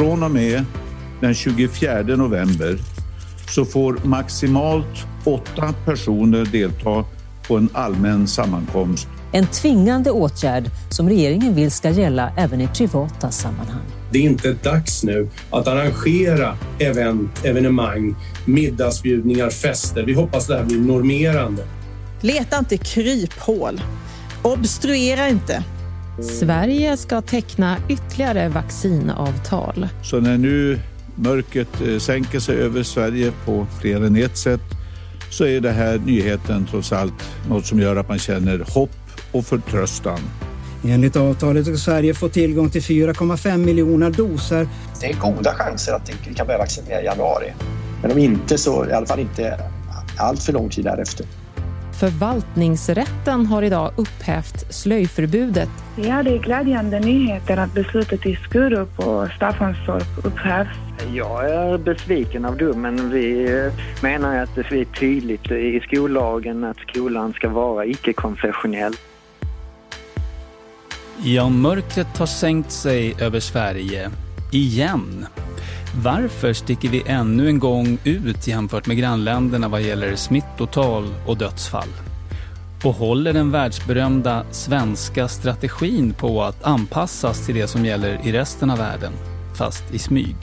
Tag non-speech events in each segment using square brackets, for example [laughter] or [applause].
Från och med den 24 november så får maximalt åtta personer delta på en allmän sammankomst. En tvingande åtgärd som regeringen vill ska gälla även i privata sammanhang. Det är inte dags nu att arrangera event, evenemang, middagsbjudningar, fester. Vi hoppas det här blir normerande. Leta inte kryphål. Obstruera inte. Sverige ska teckna ytterligare vaccinavtal. Så när nu mörkret eh, sänker sig över Sverige på fler än ett sätt så är det här nyheten trots allt något som gör att man känner hopp och förtröstan. Enligt avtalet ska Sverige få tillgång till 4,5 miljoner doser. Det är goda chanser att vi kan börja vaccinera i januari. Men om inte så i alla fall inte allt för lång tid därefter. Förvaltningsrätten har idag upphävt slöjförbudet. Ja, det är glädjande nyheter att beslutet i Skurup och Staffanstorp upphävs. Jag är besviken av domen. Vi menar att det är tydligt i skollagen att skolan ska vara icke-konfessionell. Ja, mörkret har sänkt sig över Sverige. Igen. Varför sticker vi ännu en gång ut jämfört med grannländerna vad gäller smittotal och dödsfall? Och håller den världsberömda svenska strategin på att anpassas till det som gäller i resten av världen, fast i smyg?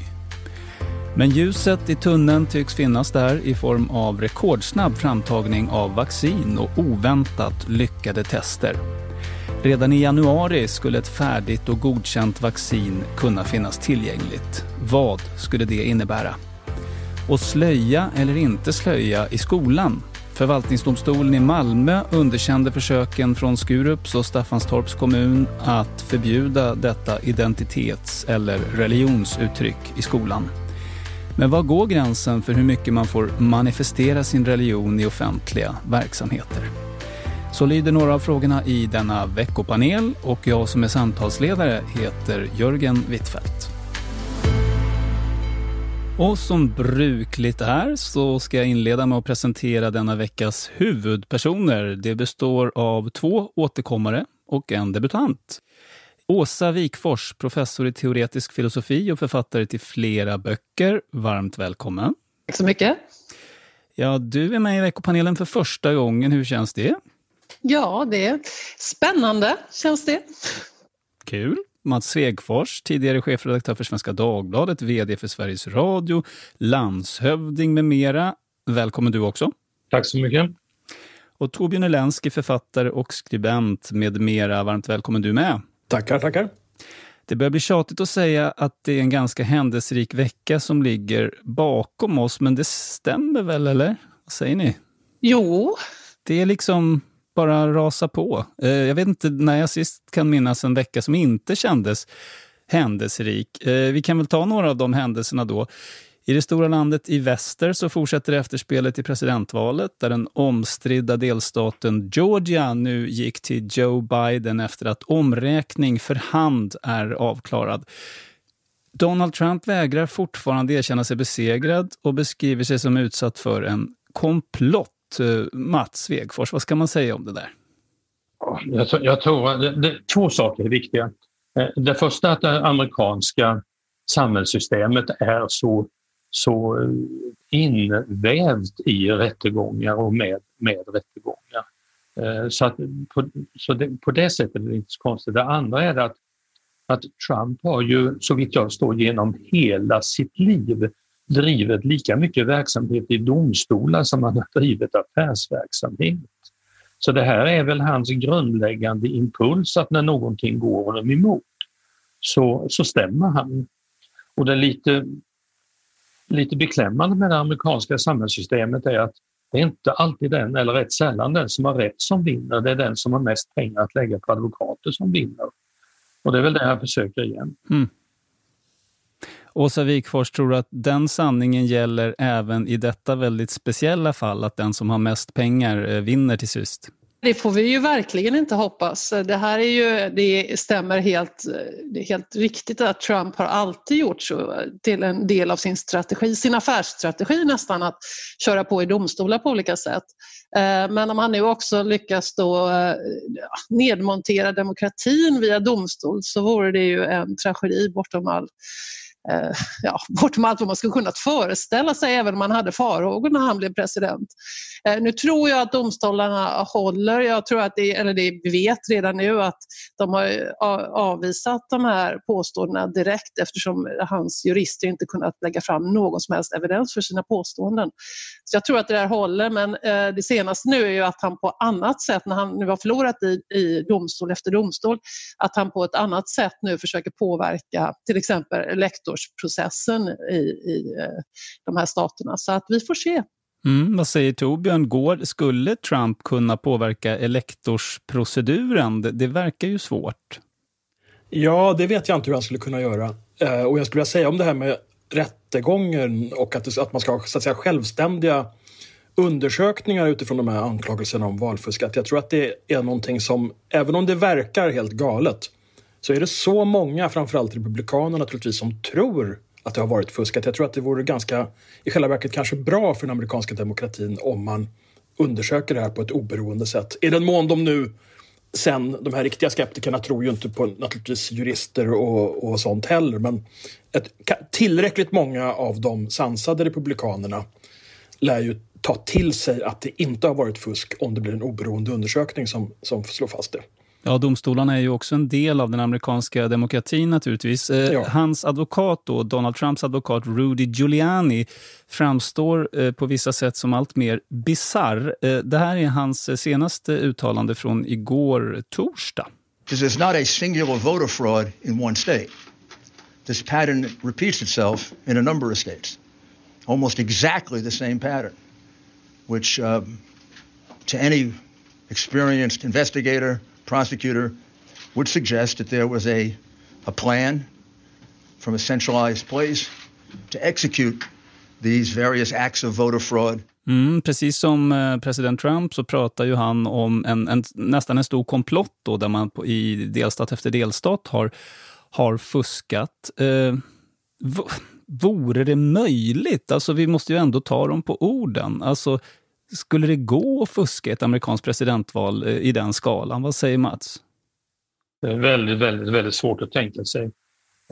Men ljuset i tunneln tycks finnas där i form av rekordsnabb framtagning av vaccin och oväntat lyckade tester. Redan i januari skulle ett färdigt och godkänt vaccin kunna finnas tillgängligt. Vad skulle det innebära? Och slöja eller inte slöja i skolan? Förvaltningsdomstolen i Malmö underkände försöken från Skurups och Staffanstorps kommun att förbjuda detta identitets eller religionsuttryck i skolan. Men var går gränsen för hur mycket man får manifestera sin religion i offentliga verksamheter? Så lyder några av frågorna i denna veckopanel och jag som är samtalsledare heter Jörgen Wittfeldt. Och som brukligt är så ska jag inleda med att presentera denna veckas huvudpersoner. Det består av två återkommare och en debutant. Åsa Wikfors, professor i teoretisk filosofi och författare till flera böcker. Varmt välkommen. Tack så mycket. Ja, du är med i veckopanelen för första gången. Hur känns det? Ja, det är spännande känns det. Kul. Mats Svegfors, tidigare chefredaktör för Svenska Dagbladet, VD för Sveriges Radio, landshövding med mera. Välkommen du också. Tack så mycket. Och Torbjörn Elensky, författare och skribent med mera. Varmt välkommen du med. Tackar, tackar. Det börjar bli tjatigt att säga att det är en ganska händelserik vecka som ligger bakom oss, men det stämmer väl, eller? Vad säger ni? Jo. Det är liksom bara rasa på. Eh, jag vet inte när jag sist kan minnas en vecka som inte kändes händelserik. Eh, vi kan väl ta några av de händelserna då. I det stora landet i väster så fortsätter efterspelet i presidentvalet där den omstridda delstaten Georgia nu gick till Joe Biden efter att omräkning för hand är avklarad. Donald Trump vägrar fortfarande erkänna sig besegrad och beskriver sig som utsatt för en komplott Eh, Mats Svegfors, vad ska man säga om det där? Jag, jag tror det, det, två saker är viktiga. Eh, det första är att det amerikanska samhällssystemet är så, så eh, invävt i rättegångar och med, med rättegångar. Så, att på, så det, på det sättet är det inte så konstigt. Det andra är att, att Trump har ju, så vitt jag förstår, genom hela sitt liv drivit lika mycket verksamhet i domstolar som han har drivit affärsverksamhet. Så det här är väl hans grundläggande impuls att när någonting går honom emot så, så stämmer han. Och det lite, lite beklämmande med det amerikanska samhällssystemet är att det är inte alltid den, eller rätt sällan den som har rätt som vinner, det är den som har mest pengar att lägga på advokater som vinner. Och det är väl det jag försöker igen. Mm. Åsa Wikfors tror att den sanningen gäller även i detta väldigt speciella fall, att den som har mest pengar eh, vinner till sist? Det får vi ju verkligen inte hoppas. Det här är ju, det stämmer helt, det är helt riktigt att Trump har alltid gjort så till en del av sin strategi, sin affärsstrategi nästan, att köra på i domstolar på olika sätt. Eh, men om han nu också lyckas då eh, nedmontera demokratin via domstol så vore det ju en tragedi bortom all eh, ja, bortom allt vad man skulle kunnat föreställa sig även om man hade farhågor när han blev president. Eh, nu tror jag att domstolarna håller, jag tror att det, eller det, vi vet redan nu att de har eh, avvisat de här påståendena direkt eftersom hans jurister inte kunnat lägga fram någon som helst evidens för sina påståenden. Så jag tror att det där håller men eh, det senaste nu är ju att han på annat sätt, när han nu har förlorat i, i domstol efter domstol, att han på ett annat sätt nu försöker påverka till exempel lektorsprocessen i, i eh, de här staterna. Så att vi får se. Mm, vad säger Torbjörn? Går, skulle Trump kunna påverka elektorsproceduren? Det, det, verkar ju svårt. Ja, det vet jag inte hur han skulle kunna göra. Eh, och jag skulle vilja säga om det här med rättegången och att, det, att man ska ha så att säga, självständiga undersökningar utifrån de här anklagelserna om valfusk. Att jag tror att det är någonting som, även om det verkar helt galet, så är det så många, framförallt republikaner naturligtvis, som tror att det har varit fuskat. Jag tror att det vore ganska, i själva verket kanske bra för den amerikanska demokratin om man undersöker det här på ett oberoende sätt. I den mån de nu sen, de här riktiga skeptikerna tror ju inte på naturligtvis jurister och, och sånt heller, men ett, tillräckligt många av de sansade republikanerna lär ju ta till sig att det inte har varit fusk om det blir en oberoende undersökning som, som slår fast det. Ja, domstolarna är ju också en del av den amerikanska demokratin naturligtvis. Eh, ja. Hans advokat då, Donald Trumps advokat Rudy Giuliani framstår eh, på vissa sätt som allt mer bizarr. Eh, det här är hans senaste uttalande från igår torsdag. This is not a singular voter fraud in one state. This pattern repeats itself in a number of states. Almost exactly the same pattern, which um, to any experienced investigator prosecutor would suggest that there was a, a plan from a centralized place to execute these various acts of voter fraud. Mm, precis som eh, president Trump så pratar ju han om en, en, nästan en stor komplott då, där man på, i delstat efter delstat har, har fuskat. Eh, vore det möjligt? Alltså vi måste ju ändå ta dem på orden. Alltså skulle det gå att fuska ett amerikanskt presidentval eh, i den skalan? Vad säger Mats? Det är väldigt, väldigt, väldigt svårt att tänka sig.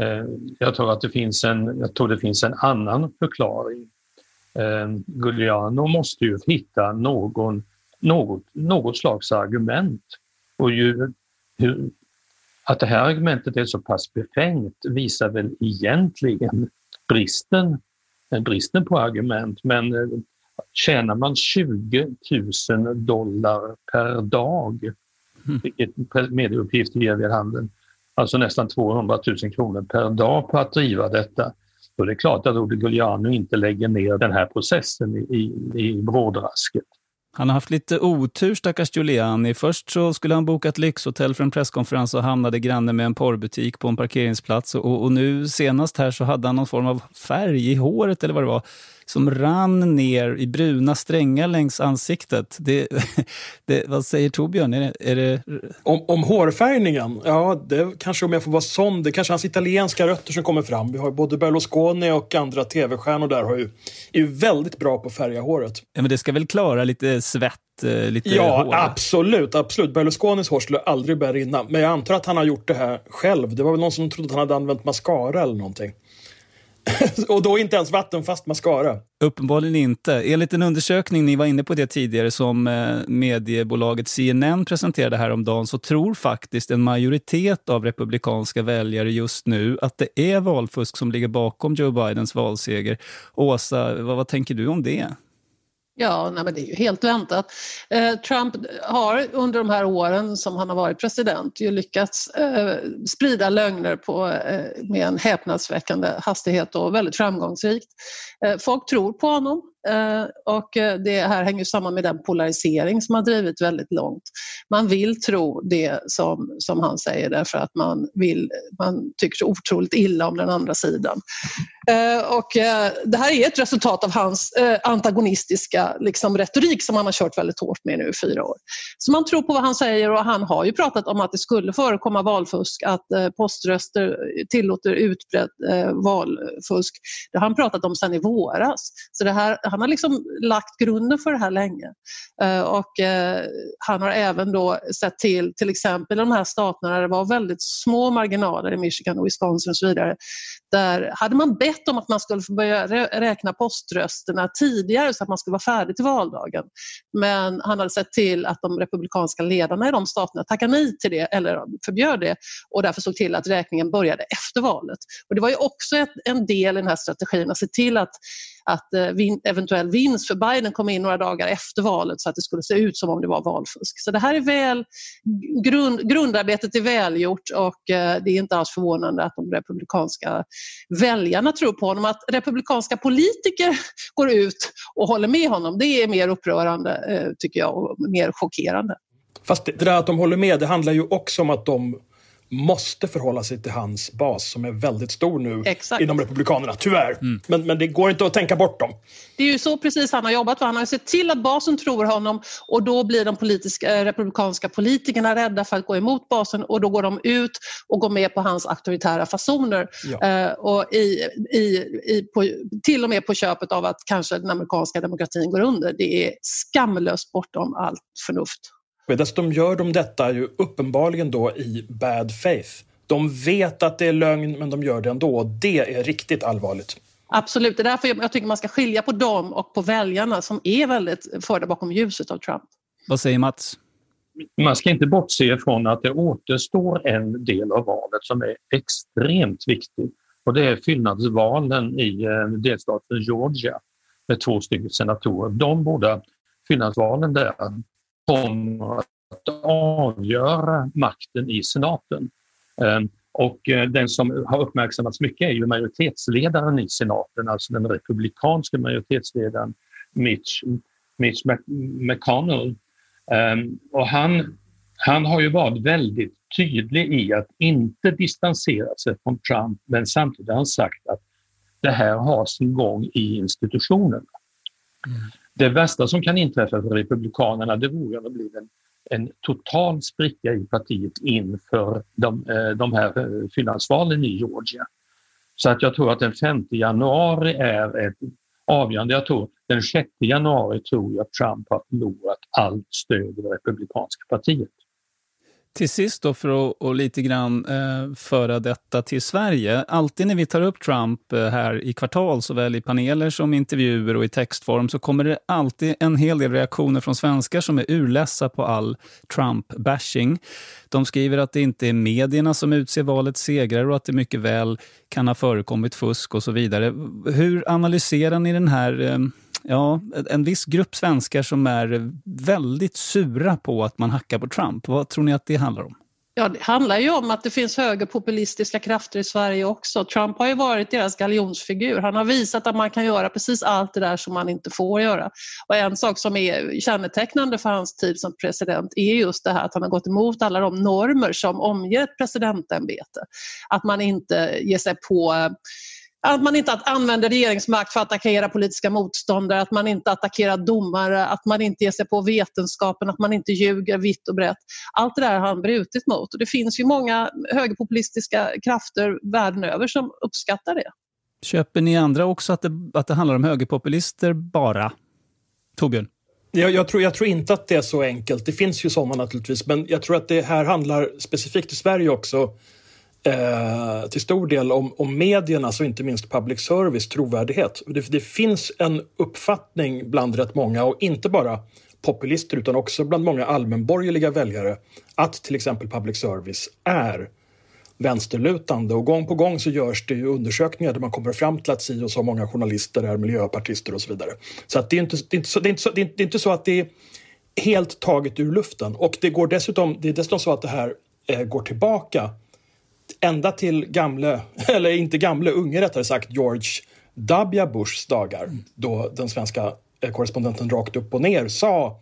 Eh, jag tror att det finns en, jag tror det finns en annan förklaring. Eh, måste ju hitta någon, något, något slags argument. Och ju, hur, att det här argumentet är så pass befängt visar väl egentligen bristen, eh, bristen på argument. Men tjänar man 20 000 dollar per dag, mm. vilket medieuppgifter ger vid handen, alltså nästan 200 000 kronor per dag på att driva detta, då är det klart att Ode Giuliano inte lägger ner den här processen i, i, i brådrasket. Han har haft lite otur, stackars Giuliani. Först så skulle han boka ett lyxhotell för en presskonferens och hamnade granne med en porrbutik på en parkeringsplats. Och, och nu senast här så hade han någon form av färg i håret eller vad det var som rann ner i bruna strängar längs ansiktet. Det, [laughs] det, vad säger Torbjörn? Är det, är det... Om, om hårfärgningen? Ja, det kanske om jag får vara sån. Det är kanske hans italienska rötter som kommer fram. Vi har både Berlusconi och andra tv-stjärnor där har ju, är ju väldigt bra på att färga håret. Ja, men det ska väl klara lite svett eh, Lite ja, hår. absolut. absolut. Berlusconis hår skulle aldrig börja rinna. Men jag antar att han har gjort det här själv. Det var väl någon som trodde att han hade använt mascara eller någonting. [laughs] och då inte ens vattenfast mascara. Uppenbarligen inte. Enligt en undersökning, ni var inne på det tidigare, som eh, mediebolaget CNN presenterade häromdagen så tror faktiskt en majoritet av republikanska väljare just nu att det är valfusk som ligger bakom Joe Bidens valseger. Åsa, vad, vad tänker du om det? Ja, nej, men det är ju helt väntat. Eh, Trump har under de här åren som han har varit president ju lyckats eh, sprida lögner på, eh, med en häpnadsväckande hastighet och väldigt framgångsrikt. Eh, folk tror på honom. Eh, och eh, det här hänger samman med den polarisering som har drivit väldigt långt. Man vill tro det som, som han säger därför att man, vill, man tycker så otroligt illa om den andra sidan. Eh, och det här är ett resultat av hans antagonistiska liksom, retorik som han har kört väldigt hårt med nu i fyra år. Så man tror på vad han säger och han har ju pratat om att det skulle förekomma valfusk, att poströster tillåter utbrett valfusk. Det har han pratat om sedan i våras. Så det här, han har liksom lagt grunden för det här länge. Eh, och eh, han har även då sett till, till exempel de här staterna där det var väldigt små marginaler i Michigan och Wisconsin och så vidare. Där hade man bett om att man skulle få börja räkna poströsterna tidigare så att man skulle vara färdig till valdagen. Men han hade sett till att de republikanska ledarna i de staterna tackade nej till det eller förbjöd det och därför såg till att räkningen började efter valet. Och det var ju också ett, en del i den här strategin att se till att att eh, vin, eventuell vinst för Biden kom in några dagar efter valet så att det skulle se ut som om det var valfusk. Så det här är väl, grund, grundarbetet är välgjort och eh, det är inte alls förvånande att de republikanska väljarna tror på honom. Att republikanska politiker [laughs] går ut och håller med honom, det är mer upprörande eh, tycker jag och mer chockerande. Fast det där att de håller med, det handlar ju också om att de måste förhålla sig till hans bas som är väldigt stor nu Exakt. inom Republikanerna, tyvärr. Mm. Men, men det går inte att tänka bort dem. Det är ju så precis han har jobbat. Han har sett till att basen tror honom och då blir de politiska, eh, republikanska politikerna rädda för att gå emot basen och då går de ut och går med på hans auktoritära fasoner. Ja. Uh, och i, i, i, på, till och med på köpet av att kanske den amerikanska demokratin går under. Det är skamlöst bortom allt förnuft. Dessutom gör de detta ju uppenbarligen då i bad faith. De vet att det är lögn, men de gör det ändå. Det är riktigt allvarligt. Absolut, det är därför jag tycker man ska skilja på dem och på väljarna som är väldigt förda bakom ljuset av Trump. Vad säger Mats? Man ska inte bortse ifrån att det återstår en del av valet som är extremt viktig och det är fyllnadsvalen i eh, delstaten Georgia med två stycken senatorer. De båda fyllnadsvalen där kommer att avgöra makten i senaten. Ehm, och eh, den som har uppmärksammats mycket är ju majoritetsledaren i senaten, alltså den republikanske majoritetsledaren Mitch, Mitch McConnell. Ehm, och han, han har ju varit väldigt tydlig i att inte distansera sig från Trump men samtidigt har han sagt att det här har sin gång i institutionerna. Mm. Det värsta som kan inträffa för Republikanerna det vore att det blir en, en total spricka i partiet inför de, eh, de här eh, fyllnadsvalen i Georgia. Så att jag tror att den 5 januari är ett avgörande. Jag tror den 6 januari tror jag att Trump har förlorat allt stöd i det republikanska partiet. Till sist då, för att och lite grann eh, föra detta till Sverige. Alltid när vi tar upp Trump eh, här i kvartal, såväl i paneler som intervjuer och i textform, så kommer det alltid en hel del reaktioner från svenskar som är urlässa på all Trump-bashing. De skriver att det inte är medierna som utser valets segrare och att det mycket väl kan ha förekommit fusk och så vidare. Hur analyserar ni den här eh, ja, en viss grupp svenskar som är väldigt sura på att man hackar på Trump. Vad tror ni att det handlar om? Ja, det handlar ju om att det finns högerpopulistiska krafter i Sverige också. Trump har ju varit deras galjonsfigur. Han har visat att man kan göra precis allt det där som man inte får göra. Och en sak som är kännetecknande för hans tid som president är just det här att han har gått emot alla de normer som omger ett presidentämbete. Att man inte ger sig på att man inte använder regeringsmakt för att attackera politiska motståndare, att man inte attackerar domare, att man inte ger sig på vetenskapen, att man inte ljuger vitt och brett. Allt det där har han brutit mot och det finns ju många högerpopulistiska krafter världen över som uppskattar det. Köper ni andra också att det, att det handlar om högerpopulister bara? Torbjörn? Jag, jag, tror, jag tror inte att det är så enkelt. Det finns ju sådana naturligtvis, men jag tror att det här handlar specifikt i Sverige också eh, till stor del om, om mediernas och inte minst public service trovärdighet. Det, det finns en uppfattning bland rätt många och inte bara populister utan också bland många allmänborgerliga väljare att till exempel public service är vänsterlutande. Och gång på gång så görs det ju undersökningar där man kommer fram till att si och så många journalister är miljöpartister och så vidare. Så att det, är inte, det, är inte så, det, är inte så, det är inte så att det är helt taget ur luften. Och det, går dessutom, det är dessutom så att det här eh, går tillbaka ända till gamle, [laughs] eller inte gamle, unge rättare sagt, George W. Bushs dagar då den svenska eh, korrespondenten rakt upp och ner sa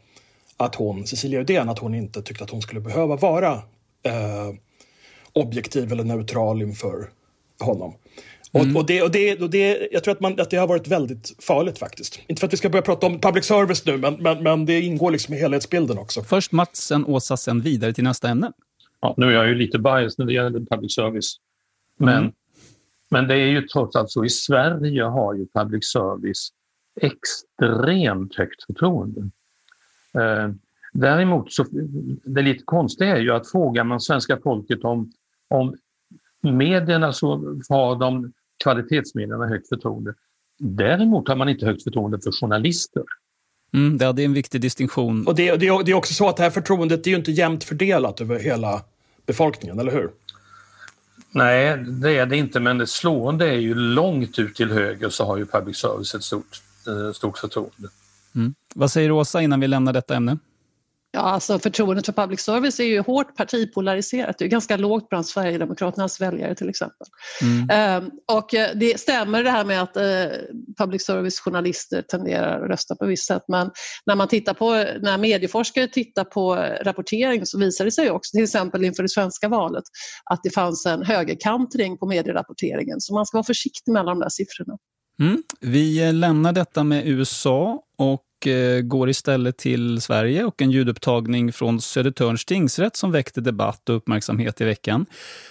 att hon, Cecilia Uddén, att hon inte tyckte att hon skulle behöva vara eh, objektiv eller neutral inför honom. Mm. Och, och, det, och, det, och det, jag tror att, man, att det har varit väldigt farligt faktiskt. Inte för att vi ska börja prata om public service nu, men, men, men det ingår liksom i helhetsbilden också. Först Mats, sen Åsa, sen vidare till nästa ämne. Ja, nu är jag ju lite biased när det gäller public service. Men, mm. men det är ju trots allt så, i Sverige har ju public service extremt högt förtroende. Eh, däremot, så, det lite konstiga är ju att frågar man svenska folket om, om medierna så har de kvalitetsmedierna högt förtroende. Däremot har man inte högt förtroende för journalister. Mm, det är en viktig distinktion. Och det, det, det, är också så att det här förtroendet är ju inte jämnt fördelat över hela befolkningen, eller hur? Nej, det är det inte, men det slående är ju långt ut till höger så har ju public service ett stort, eh, stort förtroende. Mm. Vad säger Åsa innan vi lämnar detta ämne? Ja, alltså förtroendet för public service är ju hårt partipolariserat. Det är ganska lågt bland Sverigedemokraternas väljare till exempel. Mm. Um, och eh, det stämmer det här med att uh, public service-journalister tenderar att rösta på visst sätt men när man tittar på, när medieforskare tittar på rapportering så visar det sig också till exempel inför det svenska valet att det fanns en högerkantring på medierapporteringen så man ska vara försiktig med alla de där siffrorna. Mm. Vi lämnar detta med USA och och eh, går istället till Sverige och en ljudupptagning från Södertörns tingsrätt som väckte debatt och uppmärksamhet i veckan.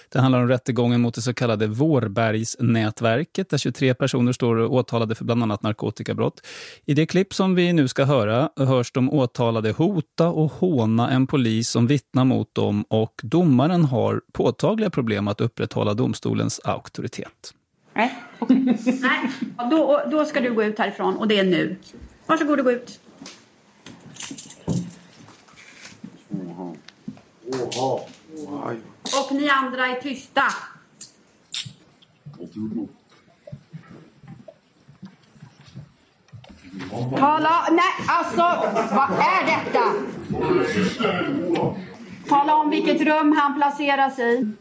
Det handlar om rättegången mot det så kallade Vårbergsnätverket där 23 personer står åtalade för bland annat narkotikabrott. I det klipp som vi nu ska höra hörs de åtalade hota och håna en polis som vittnar mot dem och domaren har påtagliga problem att upprätthålla domstolens auktoritet. Nej, okay. Nej. Då, då ska du gå ut härifrån och det är nu. Varsågod och gå ut. Och ni andra är tysta. Tala, nej alltså vad är detta? Tala om vilket rum han placeras i.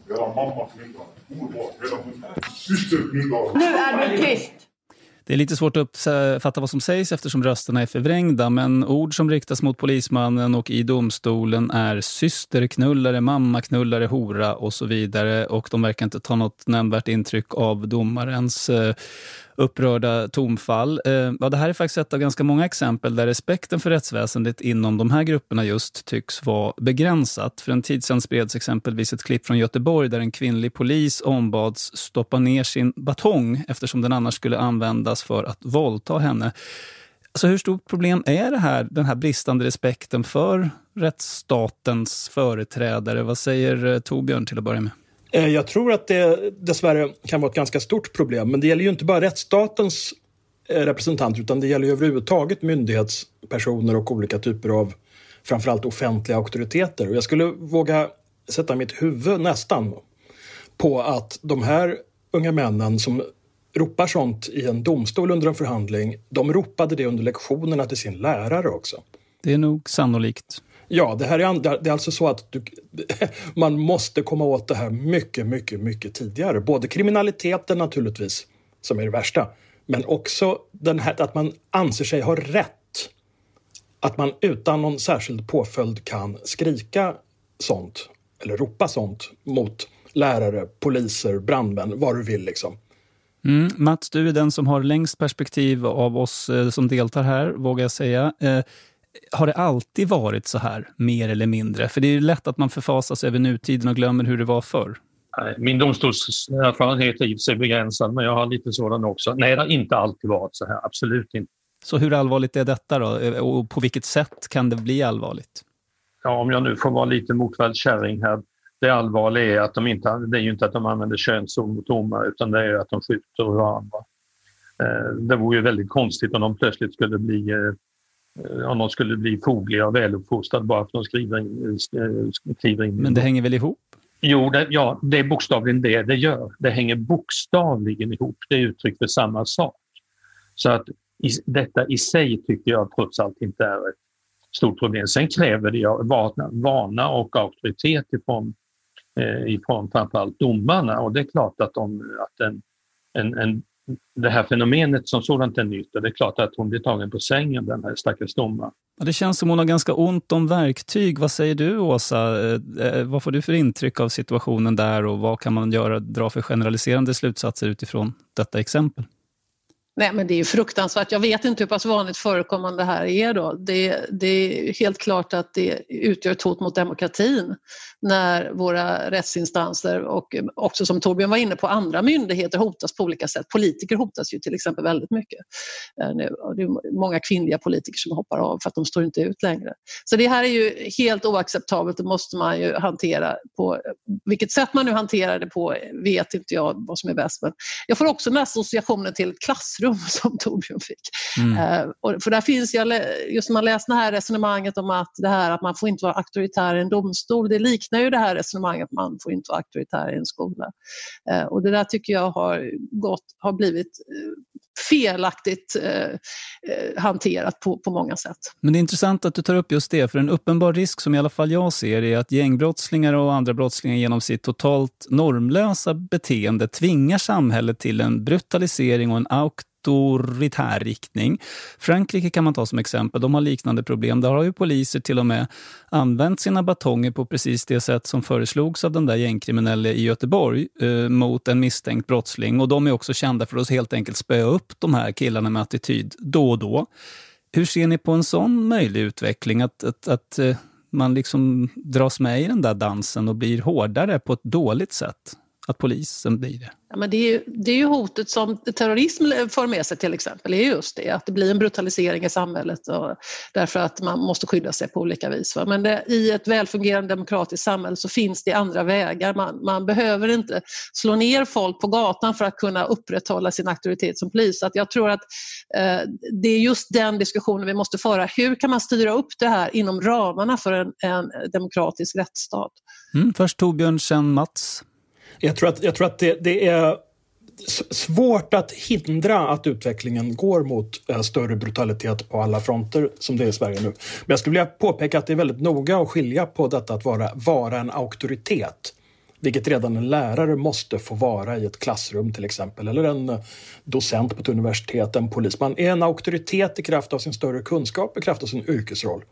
Nu är du tyst. Det är lite svårt att uppfatta vad som sägs eftersom rösterna är förvrängda men ord som riktas mot polismannen och i domstolen är systerknullare, mammaknullare, hora och så vidare och de verkar inte ta något nämnvärt intryck av domarens eh, upprörda tonfall. Eh, ja, det här är faktiskt ett av ganska många exempel där respekten för rättsväsendet inom de här grupperna just tycks vara begränsat. För en tid sedan spreds exempelvis ett klipp från Göteborg där en kvinnlig polis ombads stoppa ner sin batong eftersom den annars skulle användas för att våldta henne. Alltså hur stort problem är det här, den här bristande respekten för rättsstatens företrädare? Vad säger eh, Torbjörn till att börja med? Eh, jag tror att det dessvärre kan vara ett ganska stort problem. Men det gäller ju inte bara rättsstatens eh, representanter utan det gäller ju överhuvudtaget myndighetspersoner och olika typer av framförallt offentliga auktoriteter. Och jag skulle våga sätta mitt huvud nästan på att de här unga männen som ropar sånt i en domstol under en förhandling, de ropade det under lektionerna till sin lärare också. Det är nog sannolikt. Ja, det, här är, det är alltså så att du, [laughs] man måste komma åt det här mycket, mycket, mycket tidigare. Både kriminaliteten naturligtvis, som är det värsta, men också den här, att man anser sig ha rätt. Att man utan någon särskild påföljd kan skrika sånt, eller ropa sånt, mot lärare, poliser, brandmän, vad du vill liksom. Mm, Mats, du är den som har längst perspektiv av oss eh, som deltar här, vågar jag säga. Eh, har det alltid varit så här, mer eller mindre? För det är lätt att man förfasas över nutiden och glömmer hur det var förr. Min domstolserfarenhet är i sig begränsad, men jag har lite sådan också. Nej, det har inte alltid varit så här. Absolut inte. Så hur allvarligt är detta då? Och på vilket sätt kan det bli allvarligt? Ja, om jag nu får vara lite motvärld kärring här. Det allvarliga är att de inte, det är ju inte att de använder könsord mot domare utan det är att de skjuter varandra. Eh, det vore ju väldigt konstigt om de plötsligt skulle bli eh, om de skulle bli fogliga och väluppfostrade bara för att de skriver in, skriver in. Men det hänger väl ihop? Jo, det, ja, det är bokstavligen det det gör. Det hänger bokstavligen ihop. Det är uttryck för samma sak. Så att i, detta i sig tycker jag trots allt inte är ett stort problem. Sen kräver det vana, vana och auktoritet ifrån, eh, ifrån framförallt domarna och det är klart att, de, att en, en, en, det här fenomenet som sådant är nytt och det är klart att hon blir tagen på sängen, den här stackars domaren. Det känns som hon har ganska ont om verktyg. Vad säger du Åsa? Eh, eh, vad får du för intryck av situationen där och vad kan man göra, dra för generaliserande slutsatser utifrån detta exempel? Nej, men det är ju fruktansvärt. Jag vet inte hur pass vanligt förekommande det här är. Då. Det, det är helt klart att det utgör ett hot mot demokratin när våra rättsinstanser och också som Torbjörn var inne på, andra myndigheter hotas på olika sätt. Politiker hotas ju till exempel väldigt mycket. Eh, nu. Det är många kvinnliga politiker som hoppar av för att de står inte ut längre. Så det här är ju helt oacceptabelt. Det måste man ju hantera på vilket sätt man nu hanterar det på vet inte jag vad som är bäst. Men jag får också den associationen till klass klassrum [laughs] som Torbjörn fick. Mm. Uh, för där finns ju, just när man läser det här resonemanget om att det här att man får inte vara auktoritär i en domstol, det liknar ju det här resonemanget att man får inte vara auktoritär i en skola. Uh, och det där tycker jag har, gått, har blivit uh, felaktigt eh, hanterat på, på många sätt. Men det är intressant att du tar upp just det, för en uppenbar risk som i alla fall jag ser är att gängbrottslingar och andra brottslingar genom sitt totalt normlösa beteende tvingar samhället till en brutalisering och en auktorisering auktoritär riktning. Frankrike kan man ta som exempel. De har liknande problem. Där har ju poliser till och med använt sina batonger på precis det sätt som föreslogs av den där gängkriminelle i Göteborg eh, mot en misstänkt brottsling. Och de är också kända för att helt enkelt spöa upp de här killarna med attityd då och då. Hur ser ni på en sån möjlig utveckling? Att, att, att eh, man liksom dras med i den där dansen och blir hårdare på ett dåligt sätt? Att polisen blir det? Ja, men det, är ju, det är ju hotet som terrorism för med sig till exempel, är just det att det blir en brutalisering i samhället och därför att man måste skydda sig på olika vis. Va? Men det, i ett välfungerande demokratiskt samhälle så finns det andra vägar. Man, man, behöver inte slå ner folk på gatan för att kunna upprätthålla sin auktoritet som polis. Så att jag tror att eh, det är just den diskussionen vi måste föra. Hur kan man styra upp det här inom ramarna för en, en demokratisk rättsstat? Mm, först Torbjörn, sen Mats. Jag tror att, jag tror att det, det är svårt att hindra att utvecklingen går mot eh, större brutalitet på alla fronter som det är i Sverige nu. Men jag skulle vilja påpeka att det är väldigt noga att skilja på detta att vara, vara en auktoritet vilket redan en lärare måste få vara i ett klassrum till exempel, eller en eh, docent på ett universitet, en polis. Man är en auktoritet i kraft av sin större kunskap, i kraft av sin yrkesroll.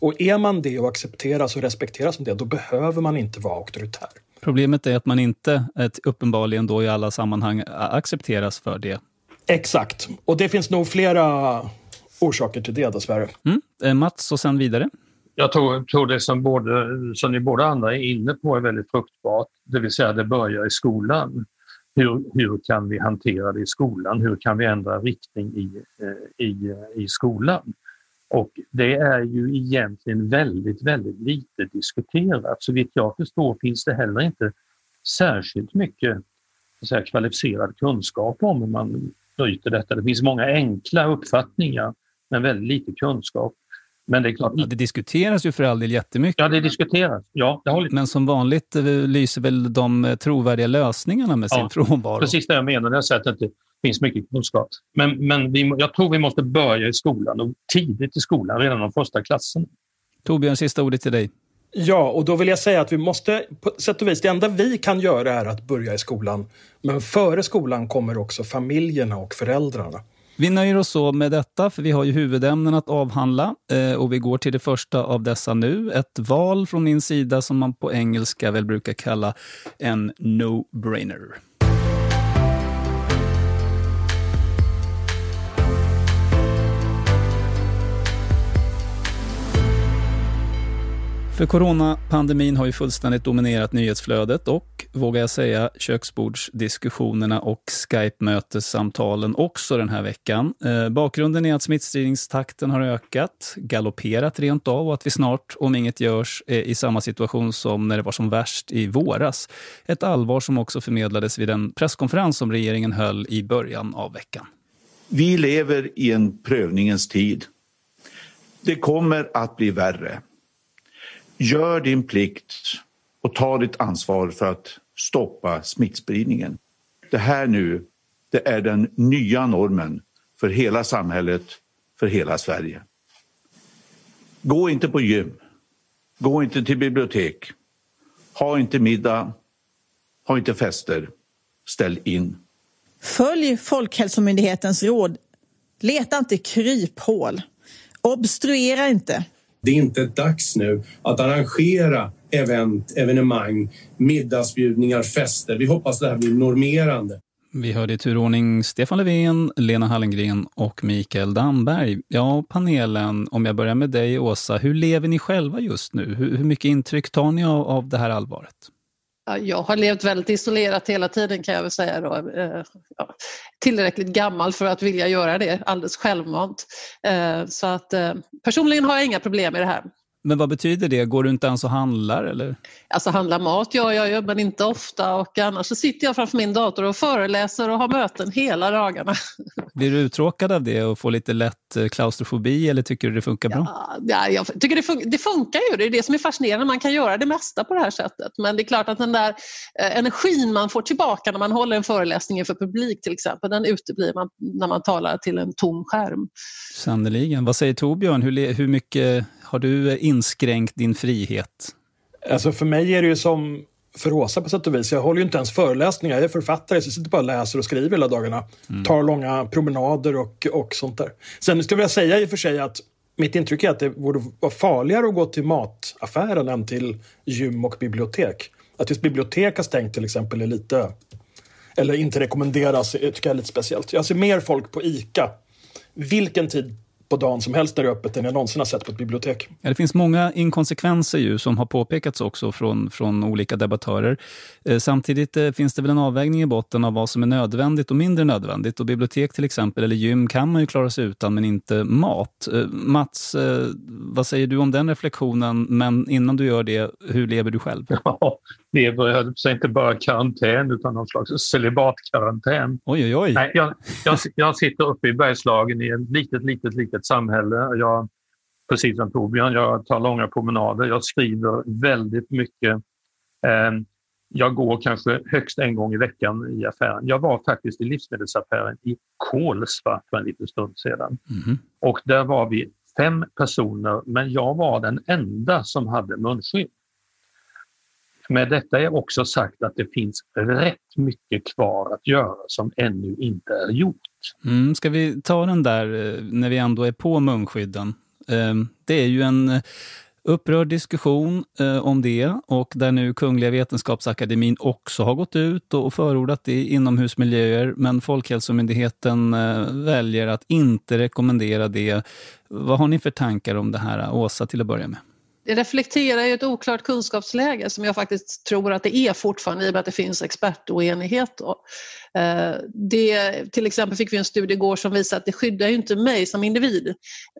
Och är man det och accepteras och respekteras som det, då behöver man inte vara auktoritär. Problemet är att man inte ett, uppenbarligen då i alla sammanhang accepteras för det. Exakt. Och det finns nog flera orsaker till det dessvärre. Mm. Eh, Mats och sen vidare. Jag tror, tror det som, både, som ni båda andra är inne på är väldigt fruktbart. Det vill säga det börjar i skolan. Hur, hur kan vi hantera det i skolan? Hur kan vi ändra riktning i, eh, i, i skolan? Och det är ju egentligen väldigt, väldigt lite diskuterat. Så vitt jag förstår finns det heller inte särskilt mycket här, kvalificerad kunskap om hur man bryter detta. Det finns många enkla uppfattningar men väldigt lite kunskap. Men det är klart... Ja, det diskuteras ju för all del jättemycket. Ja, det diskuteras. Ja, det håller... Men som vanligt eh, lyser väl de trovärdiga lösningarna med sin ja, frånvaro? Precis det jag menar. Jag säger att det finns mycket kunskap. Men, men vi, jag tror vi måste börja i skolan och tidigt i skolan, redan de första klasserna. Torbjörn, sista ordet till dig. Ja, och då vill jag säga att vi måste, på sätt och vis, det enda vi kan göra är att börja i skolan. Men före skolan kommer också familjerna och föräldrarna. Vi nöjer oss så med detta, för vi har ju huvudämnen att avhandla. Eh, och vi går till det första av dessa nu. Ett val från min sida som man på engelska väl brukar kalla en no-brainer. För coronapandemin har ju fullständigt dominerat nyhetsflödet och, vågar jag säga, köksbordsdiskussionerna och Skype-mötessamtalen också den här veckan. Eh, bakgrunden är att smittspridningstakten har ökat, galopperat rent av och att vi snart, om inget görs, är i samma situation som när det var som värst i våras. Ett allvar som också förmedlades vid den presskonferens som regeringen höll i början av veckan. Vi lever i en prövningens tid. Det kommer att bli värre. Gör din plikt och ta ditt ansvar för att stoppa smittspridningen. Det här nu, det är den nya normen för hela samhället, för hela Sverige. Gå inte på gym. Gå inte till bibliotek. Ha inte middag. Ha inte fester. Ställ in. Följ Folkhälsomyndighetens råd. Leta inte kryphål. Obstruera inte. Det är inte dags nu att arrangera event, evenemang, middagsbjudningar, fester. Vi hoppas det här blir normerande. Vi hörde i turordning Stefan Löfven, Lena Hallengren och Mikael Damberg. Ja, panelen, om jag börjar med dig Åsa, hur lever ni själva just nu? Hur, hur mycket intryck tar ni av, av det här allvaret? Jag har levt väldigt isolerat hela tiden kan jag väl säga. Då. Eh, ja, tillräckligt gammal för att vilja göra det alldeles självmant. Eh, så att eh, personligen har jag inga problem med det här. Men vad betyder det? Går du inte ens och handlar? Eller? Alltså handla mat gör jag ju, men inte ofta. Och annars så sitter jag framför min dator och föreläser och har möten hela dagarna. [laughs] Blir du uttråkad av det och får lite lätt eh, klaustrofobi eller tycker du det funkar bra? Ja, jag tycker det, fun det, funkar ju. Det är det som är fascinerande. Man kan göra det mesta på det här sättet. Men det är klart att den där eh, energin man får tillbaka när man håller en föreläsning inför publik till exempel, den uteblir man när man talar till en tom skärm. Sannerligen. Vad säger Torbjörn? Hur, hur mycket har du inskränkt din frihet? Alltså för mig är det ju som för Åsa på sätt och vis. Jag håller ju inte ens föreläsningar. Jag är författare så jag sitter bara och läser och skriver hela dagarna. Mm. Tar långa promenader och, och sånt där. Sen skulle jag säga i och för sig att mitt intryck är att det borde vara farligare att gå till mataffären än till gym och bibliotek. Att just bibliotek har stängt till exempel är lite... Eller inte rekommenderas, tycker jag är lite speciellt. Jag ser mer folk på ICA. Vilken tid på dagen som helst när det är öppet än jag någonsin har sett på ett bibliotek. Ja, det finns många inkonsekvenser ju, som har påpekats också från, från olika debattörer. Eh, samtidigt eh, finns det väl en avvägning i botten av vad som är nödvändigt och mindre nödvändigt. Och bibliotek till exempel, eller gym, kan man ju klara sig utan, men inte mat. Eh, Mats, eh, vad säger du om den reflektionen? Men innan du gör det, hur lever du själv? [laughs] Ja, lever, jag säger inte bara karantän, utan någon slags celibatkarantän. Oj, oj, oj. Nej, jag, jag, jag sitter uppe i Bergslagen i ett litet, litet, litet samhälle. Jag, precis som Torbjörn, jag tar långa promenader. Jag skriver väldigt mycket. Eh, jag går kanske högst en gång i veckan i affären. Jag var faktiskt i livsmedelsaffären i Kolsva för en liten stund sedan. Mm. Och där var vi fem personer, men jag var den enda som hade munskydd. Med detta är också sagt att det finns rätt mycket kvar att göra som ännu inte är gjort. Mm, ska vi ta den där eh, när vi ändå är på munskydden? Eh, det är ju en eh, upprörd diskussion om det och där nu Kungliga Vetenskapsakademin också har gått ut och förordat det i inomhusmiljöer men Folkhälsomyndigheten väljer att inte rekommendera det. Vad har ni för tankar om det här, Åsa, till att börja med? Det reflekterar ju ett oklart kunskapsläge som jag faktiskt tror att det är fortfarande i och med att det finns expertoenighet. Då. Eh, det, till exempel fick vi en studie igår som visar att det skyddar ju inte mig som individ.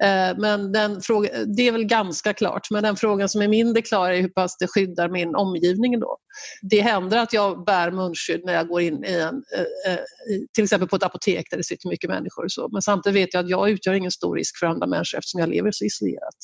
Eh, men den fråga, det är väl ganska klart, men den frågan som är mindre klar är hur pass det skyddar min omgivning. Då. Det händer att jag bär munskydd när jag går in i en, eh, till exempel på ett apotek där det sitter mycket människor. Så. Men samtidigt vet jag att jag utgör ingen stor risk för andra människor eftersom jag lever så isolerat.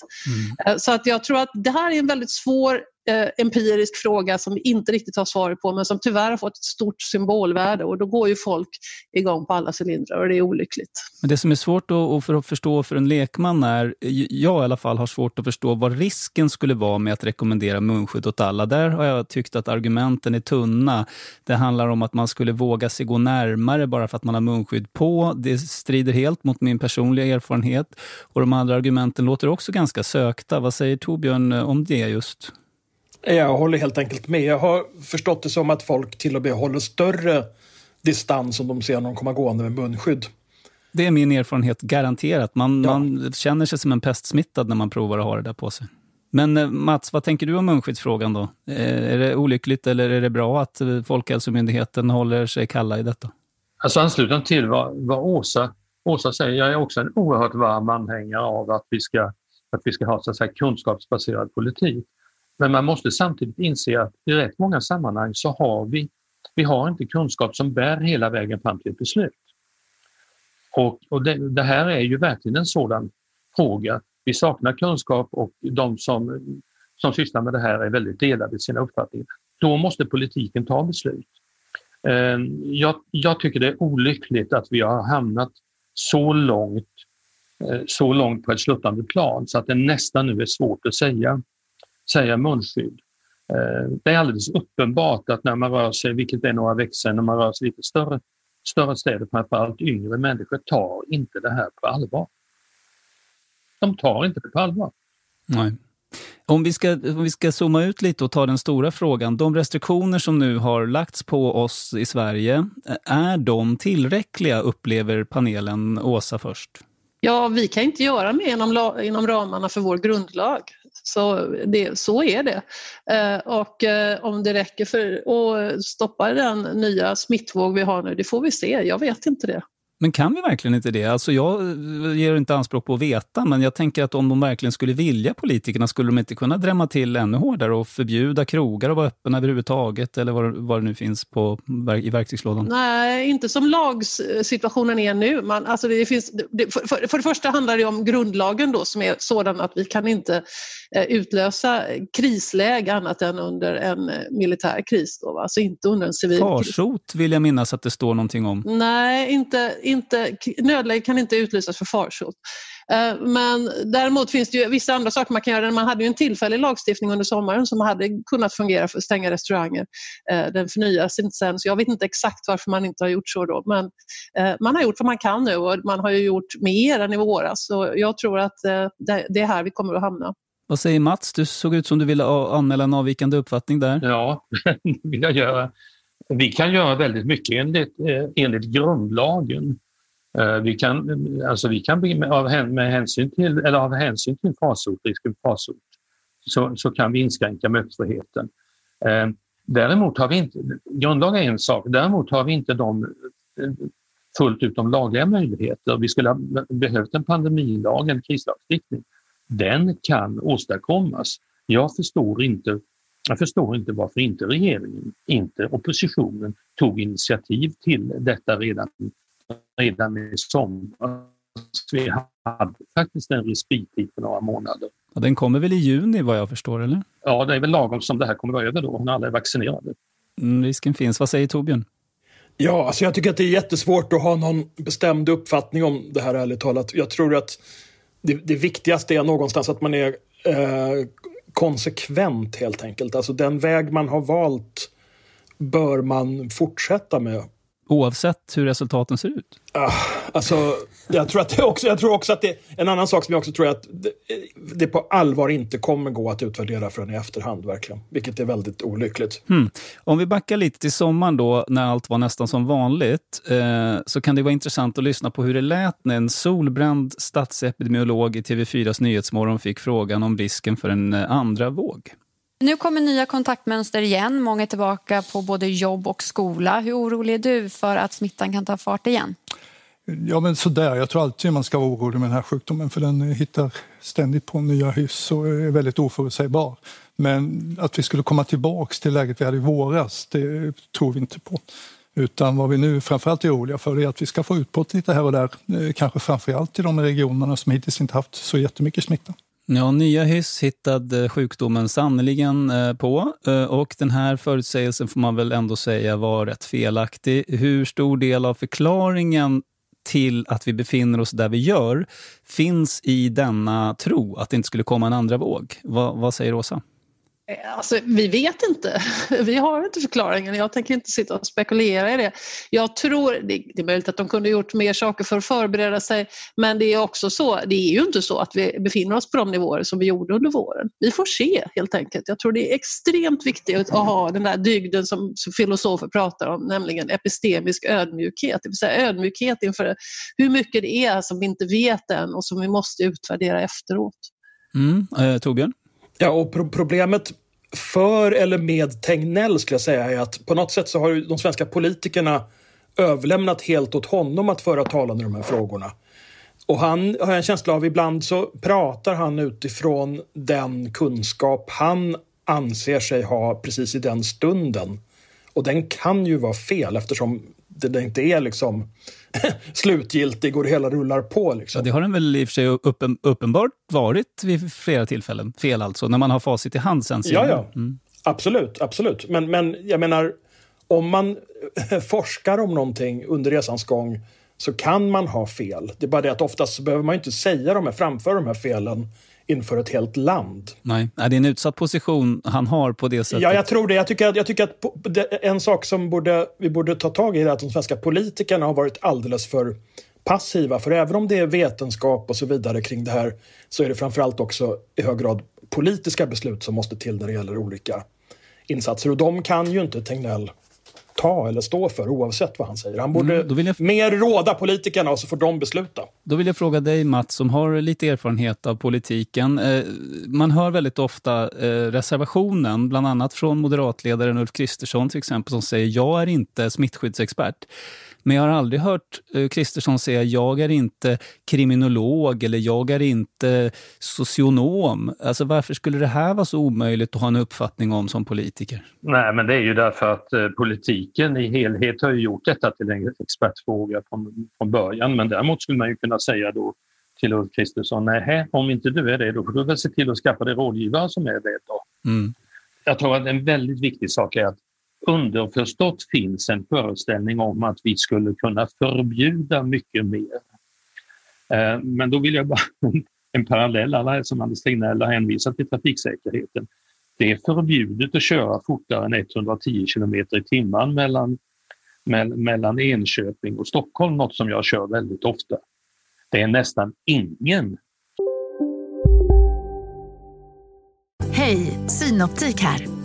Mm. Så att jag tror att det här är en väldigt svår eh, empirisk fråga som vi inte riktigt har svaret på men som tyvärr har fått ett stort symbolvärde och då går ju folk igång på alla cylindrar och det är olyckligt. Men det som är svårt att, för att förstå för en lekman är, jag i alla fall har svårt att förstå vad risken skulle vara med att rekommendera munskydd åt alla. Där har jag tyckt att argumenten är tunna. Det handlar om att man skulle våga sig gå närmare bara för att man har munskydd på. Det strider helt mot min personliga erfarenhet. Och de andra argumenten låter också ganska sökta. Vad säger Torbjörn eh, om det just? Jag håller helt enkelt med. Jag har förstått det som att folk till och med håller större distans om de ser någon komma gående med munskydd. Det är min erfarenhet, garanterat. Man, ja. man känner sig som en pestsmittad när man provar att ha det där på sig. Men eh, Mats, vad tänker du om munskyddsfrågan då? Eh, är det olyckligt eller är det bra att eh, Folkhälsomyndigheten håller sig kalla i detta? Alltså anslutande till vad, vad Åsa, Åsa säger, jag är också en oerhört varm anhängare av att vi ska, att vi ska ha så att säga, kunskapsbaserad politik. Men man måste samtidigt inse att i rätt många sammanhang så har vi, vi har inte kunskap som bär hela vägen fram till ett beslut. Och, och det, det här är ju verkligen en sådan fråga. Vi saknar kunskap och de som, som sysslar med det här är väldigt delade i sina uppfattningar. Då måste politiken ta beslut. Eh, jag, jag tycker det är olyckligt att vi har hamnat så långt, eh, så långt på ett sluttande plan så att det nästan nu är svårt att säga, säga munskydd. Eh, det är alldeles uppenbart att när man rör sig, vilket är några veckor sedan, när man rör sig lite större, större städer, framförallt yngre människor, tar inte det här på allvar. De tar inte det på allvar. Nej. Om vi, ska, om vi ska zooma ut lite och ta den stora frågan. De restriktioner som nu har lagts på oss i Sverige, är de tillräckliga upplever panelen Åsa först? Ja, vi kan inte göra mer inom, inom ramarna för vår grundlag. Så, det, så är det. Eh, och eh, om det räcker för att stoppa den nya smittvåg vi har nu, det får vi se. Jag vet inte det. Men kan vi verkligen inte det? Alltså jag ger inte anspråk på att veta, men jag tänker att om de verkligen skulle vilja politikerna, skulle de inte kunna drämma till ännu hårdare och förbjuda krogar att vara öppna överhuvudtaget, eller vad, vad det nu finns på, i verktygslådan? Nej, inte som lagsituationen är nu. Man, alltså det finns, det, för, för, för, det första handlar det om grundlagen då, som är sådan att vi kan inte eh, utlösa krisläge annat än under en eh, militär kris. Då, Alltså inte under en civil Farsot kris. Farsot vill jag minnas att det står någonting om. Nej, inte inte, nödläge kan inte utlysas för farsot. Eh, men däremot finns det ju vissa andra saker man kan göra. Man hade ju en tillfällig lagstiftning under sommaren som hade kunnat fungera för att stänga restauranger. Eh, den förnyas inte sen, så jag vet inte exakt varför man inte har gjort så då. Men eh, man har gjort vad man kan nu och man har ju gjort mer än i våras. Så jag tror att det är här vi kommer att hamna. Vad säger Mats? Du såg ut som du ville anmäla en avvikande uppfattning där. Ja, [laughs] det vill jag göra. Vi kan göra väldigt mycket enligt, eh, enligt grundlagen. Eh, vi kan, alltså vi kan av, med hänsyn till, eller av hänsyn till farsot, risken för farsot så, så kan vi inskränka mötesfriheten. Eh, däremot har vi inte, grundlag är en sak, däremot har vi inte de fullt ut de lagliga möjligheter. Vi skulle ha behövt en pandemilag, en krislagstiftning. Den kan åstadkommas. Jag förstår inte, jag förstår inte varför inte regeringen, inte oppositionen, tog initiativ till detta redan redan i somras. Vi hade faktiskt en respittid på några månader. Ja, den kommer väl i juni vad jag förstår, eller? Ja, det är väl lagom som det här kommer vara över då, när alla är vaccinerade. Mm, risken finns. Vad säger Torbjörn? Ja, alltså jag tycker att det är jättesvårt att ha någon bestämd uppfattning om det här ärligt talat. Jag tror att det, det viktigaste är någonstans att man är eh, konsekvent helt enkelt. Alltså den väg man har valt bör man fortsätta med oavsett hur resultaten ser ut? Ah, alltså, jag tror, att det också, jag tror också att det är en annan sak som jag också tror att det, det på allvar inte kommer gå att utvärdera förrän i efterhand, verkligen. Vilket är väldigt olyckligt. Hmm. Om vi backar lite till sommaren då, när allt var nästan som vanligt, eh, så kan det vara intressant att lyssna på hur det lät när en solbränd statsepidemiolog i TV4s Nyhetsmorgon fick frågan om risken för en eh, andra våg. Nu kommer nya kontaktmönster igen. Många är tillbaka på både jobb och skola. Hur orolig är du för att smittan kan ta fart igen? Ja, men sådär. Jag tror alltid man ska vara orolig med den här sjukdomen för den hittar ständigt på nya hyss och är väldigt oförutsägbar. Men att vi skulle komma tillbaks till läget vi hade i våras, det tror vi inte på. Utan vad vi nu framförallt är oroliga för är att vi ska få utbrott lite här och där. Eh, kanske framförallt i de regionerna som hittills inte haft så jättemycket smitta. Ja, nya hyss hittade eh, sjukdomen sannoliken eh, på eh, och den här förutsägelsen får man väl ändå säga var rätt felaktig. Hur stor del av förklaringen till att vi befinner oss där vi gör finns i denna tro att det inte skulle komma en andra våg? vad, vad säger Åsa? Eh, alltså, vi vet inte. [laughs] Vi har inte förklaringen. Jag tänker inte sitta och spekulera i det. Jag tror, det är möjligt att de kunde gjort mer saker för att förbereda sig, men det är också så, det är ju inte så att vi befinner oss på de nivåer som vi gjorde under våren. Vi får se helt enkelt. Jag tror det är extremt viktigt att ha den där dygden som, som filosofer pratar om, nämligen epistemisk ödmjukhet, det vill säga ödmjukhet inför hur mycket det är som vi inte vet än och som vi måste utvärdera efteråt. Mm. Eh, Torbjörn? Ja, och pro problemet för eller med Tegnell skulle jag säga är att på något sätt så har de svenska politikerna överlämnat helt åt honom att föra talan i de här frågorna. Och han har jag en känsla av, ibland så pratar han utifrån den kunskap han anser sig ha precis i den stunden. Och den kan ju vara fel eftersom det inte är liksom [laughs] slutgiltig och det hela rullar på. Liksom. Ja, det har den väl i och för sig uppen, uppenbart varit vid flera tillfällen. Fel alltså, när man har facit i hand sen. Ja, ja. Mm. Absolut, absolut. Men, men jag menar, om man [laughs] forskar om någonting under resans gång så kan man ha fel. Det är bara det att oftast så behöver man inte säga de här, framföra de här felen inför ett helt land. Nej, det är en utsatt position han har på det sättet. Ja, jag tror det. Jag tycker att, jag tycker att en sak som borde, vi borde ta tag i är att de svenska politikerna har varit alldeles för passiva. För även om det är vetenskap och så vidare kring det här så är det framförallt också i hög grad politiska beslut som måste till när det gäller olika insatser. Och de kan ju inte Tegnell ta eller stå för oavsett vad han säger. Han borde mm, jag... mer råda politikerna och så får de besluta. Då vill jag fråga dig Mats som har lite erfarenhet av politiken. Eh, man hör väldigt ofta eh, reservationen, bland annat från moderatledaren Ulf Kristersson till exempel, som säger jag är inte smittskyddsexpert. Men jag har aldrig hört eh, Kristersson säga jag är inte kriminolog eller jag är inte socionom. Alltså varför skulle det här vara så omöjligt att ha en uppfattning om som politiker? Nej, men det är ju därför att eh, politiken i helhet har gjort detta till en expertfråga från, från början. Men däremot skulle man ju kunna säga då till Ulf Kristersson, nej, om inte du är det, då får du väl se till att skaffa dig rådgivare som är det. Då. Mm. Jag tror att en väldigt viktig sak är att underförstått finns en föreställning om att vi skulle kunna förbjuda mycket mer. Eh, men då vill jag bara [laughs] en parallell, alla som Anders Tegnell har hänvisat till trafiksäkerheten. Det är förbjudet att köra fortare än 110 kilometer i timmen mellan, mellan Enköping och Stockholm, något som jag kör väldigt ofta. Det är nästan ingen Hej, Synoptik här.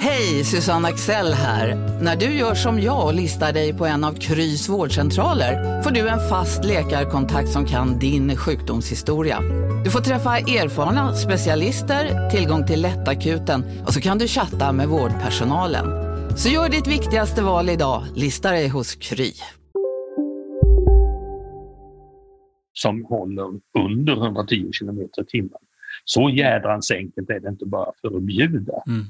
Hej, Susanne Axel här. När du gör som jag och listar dig på en av Krys vårdcentraler får du en fast läkarkontakt som kan din sjukdomshistoria. Du får träffa erfarna specialister, tillgång till lättakuten och så kan du chatta med vårdpersonalen. Så gör ditt viktigaste val idag, lista dig hos Kry. Som håller under 110 km i timmen. Så jädrans enkelt är det inte bara för att förbjuda. Mm.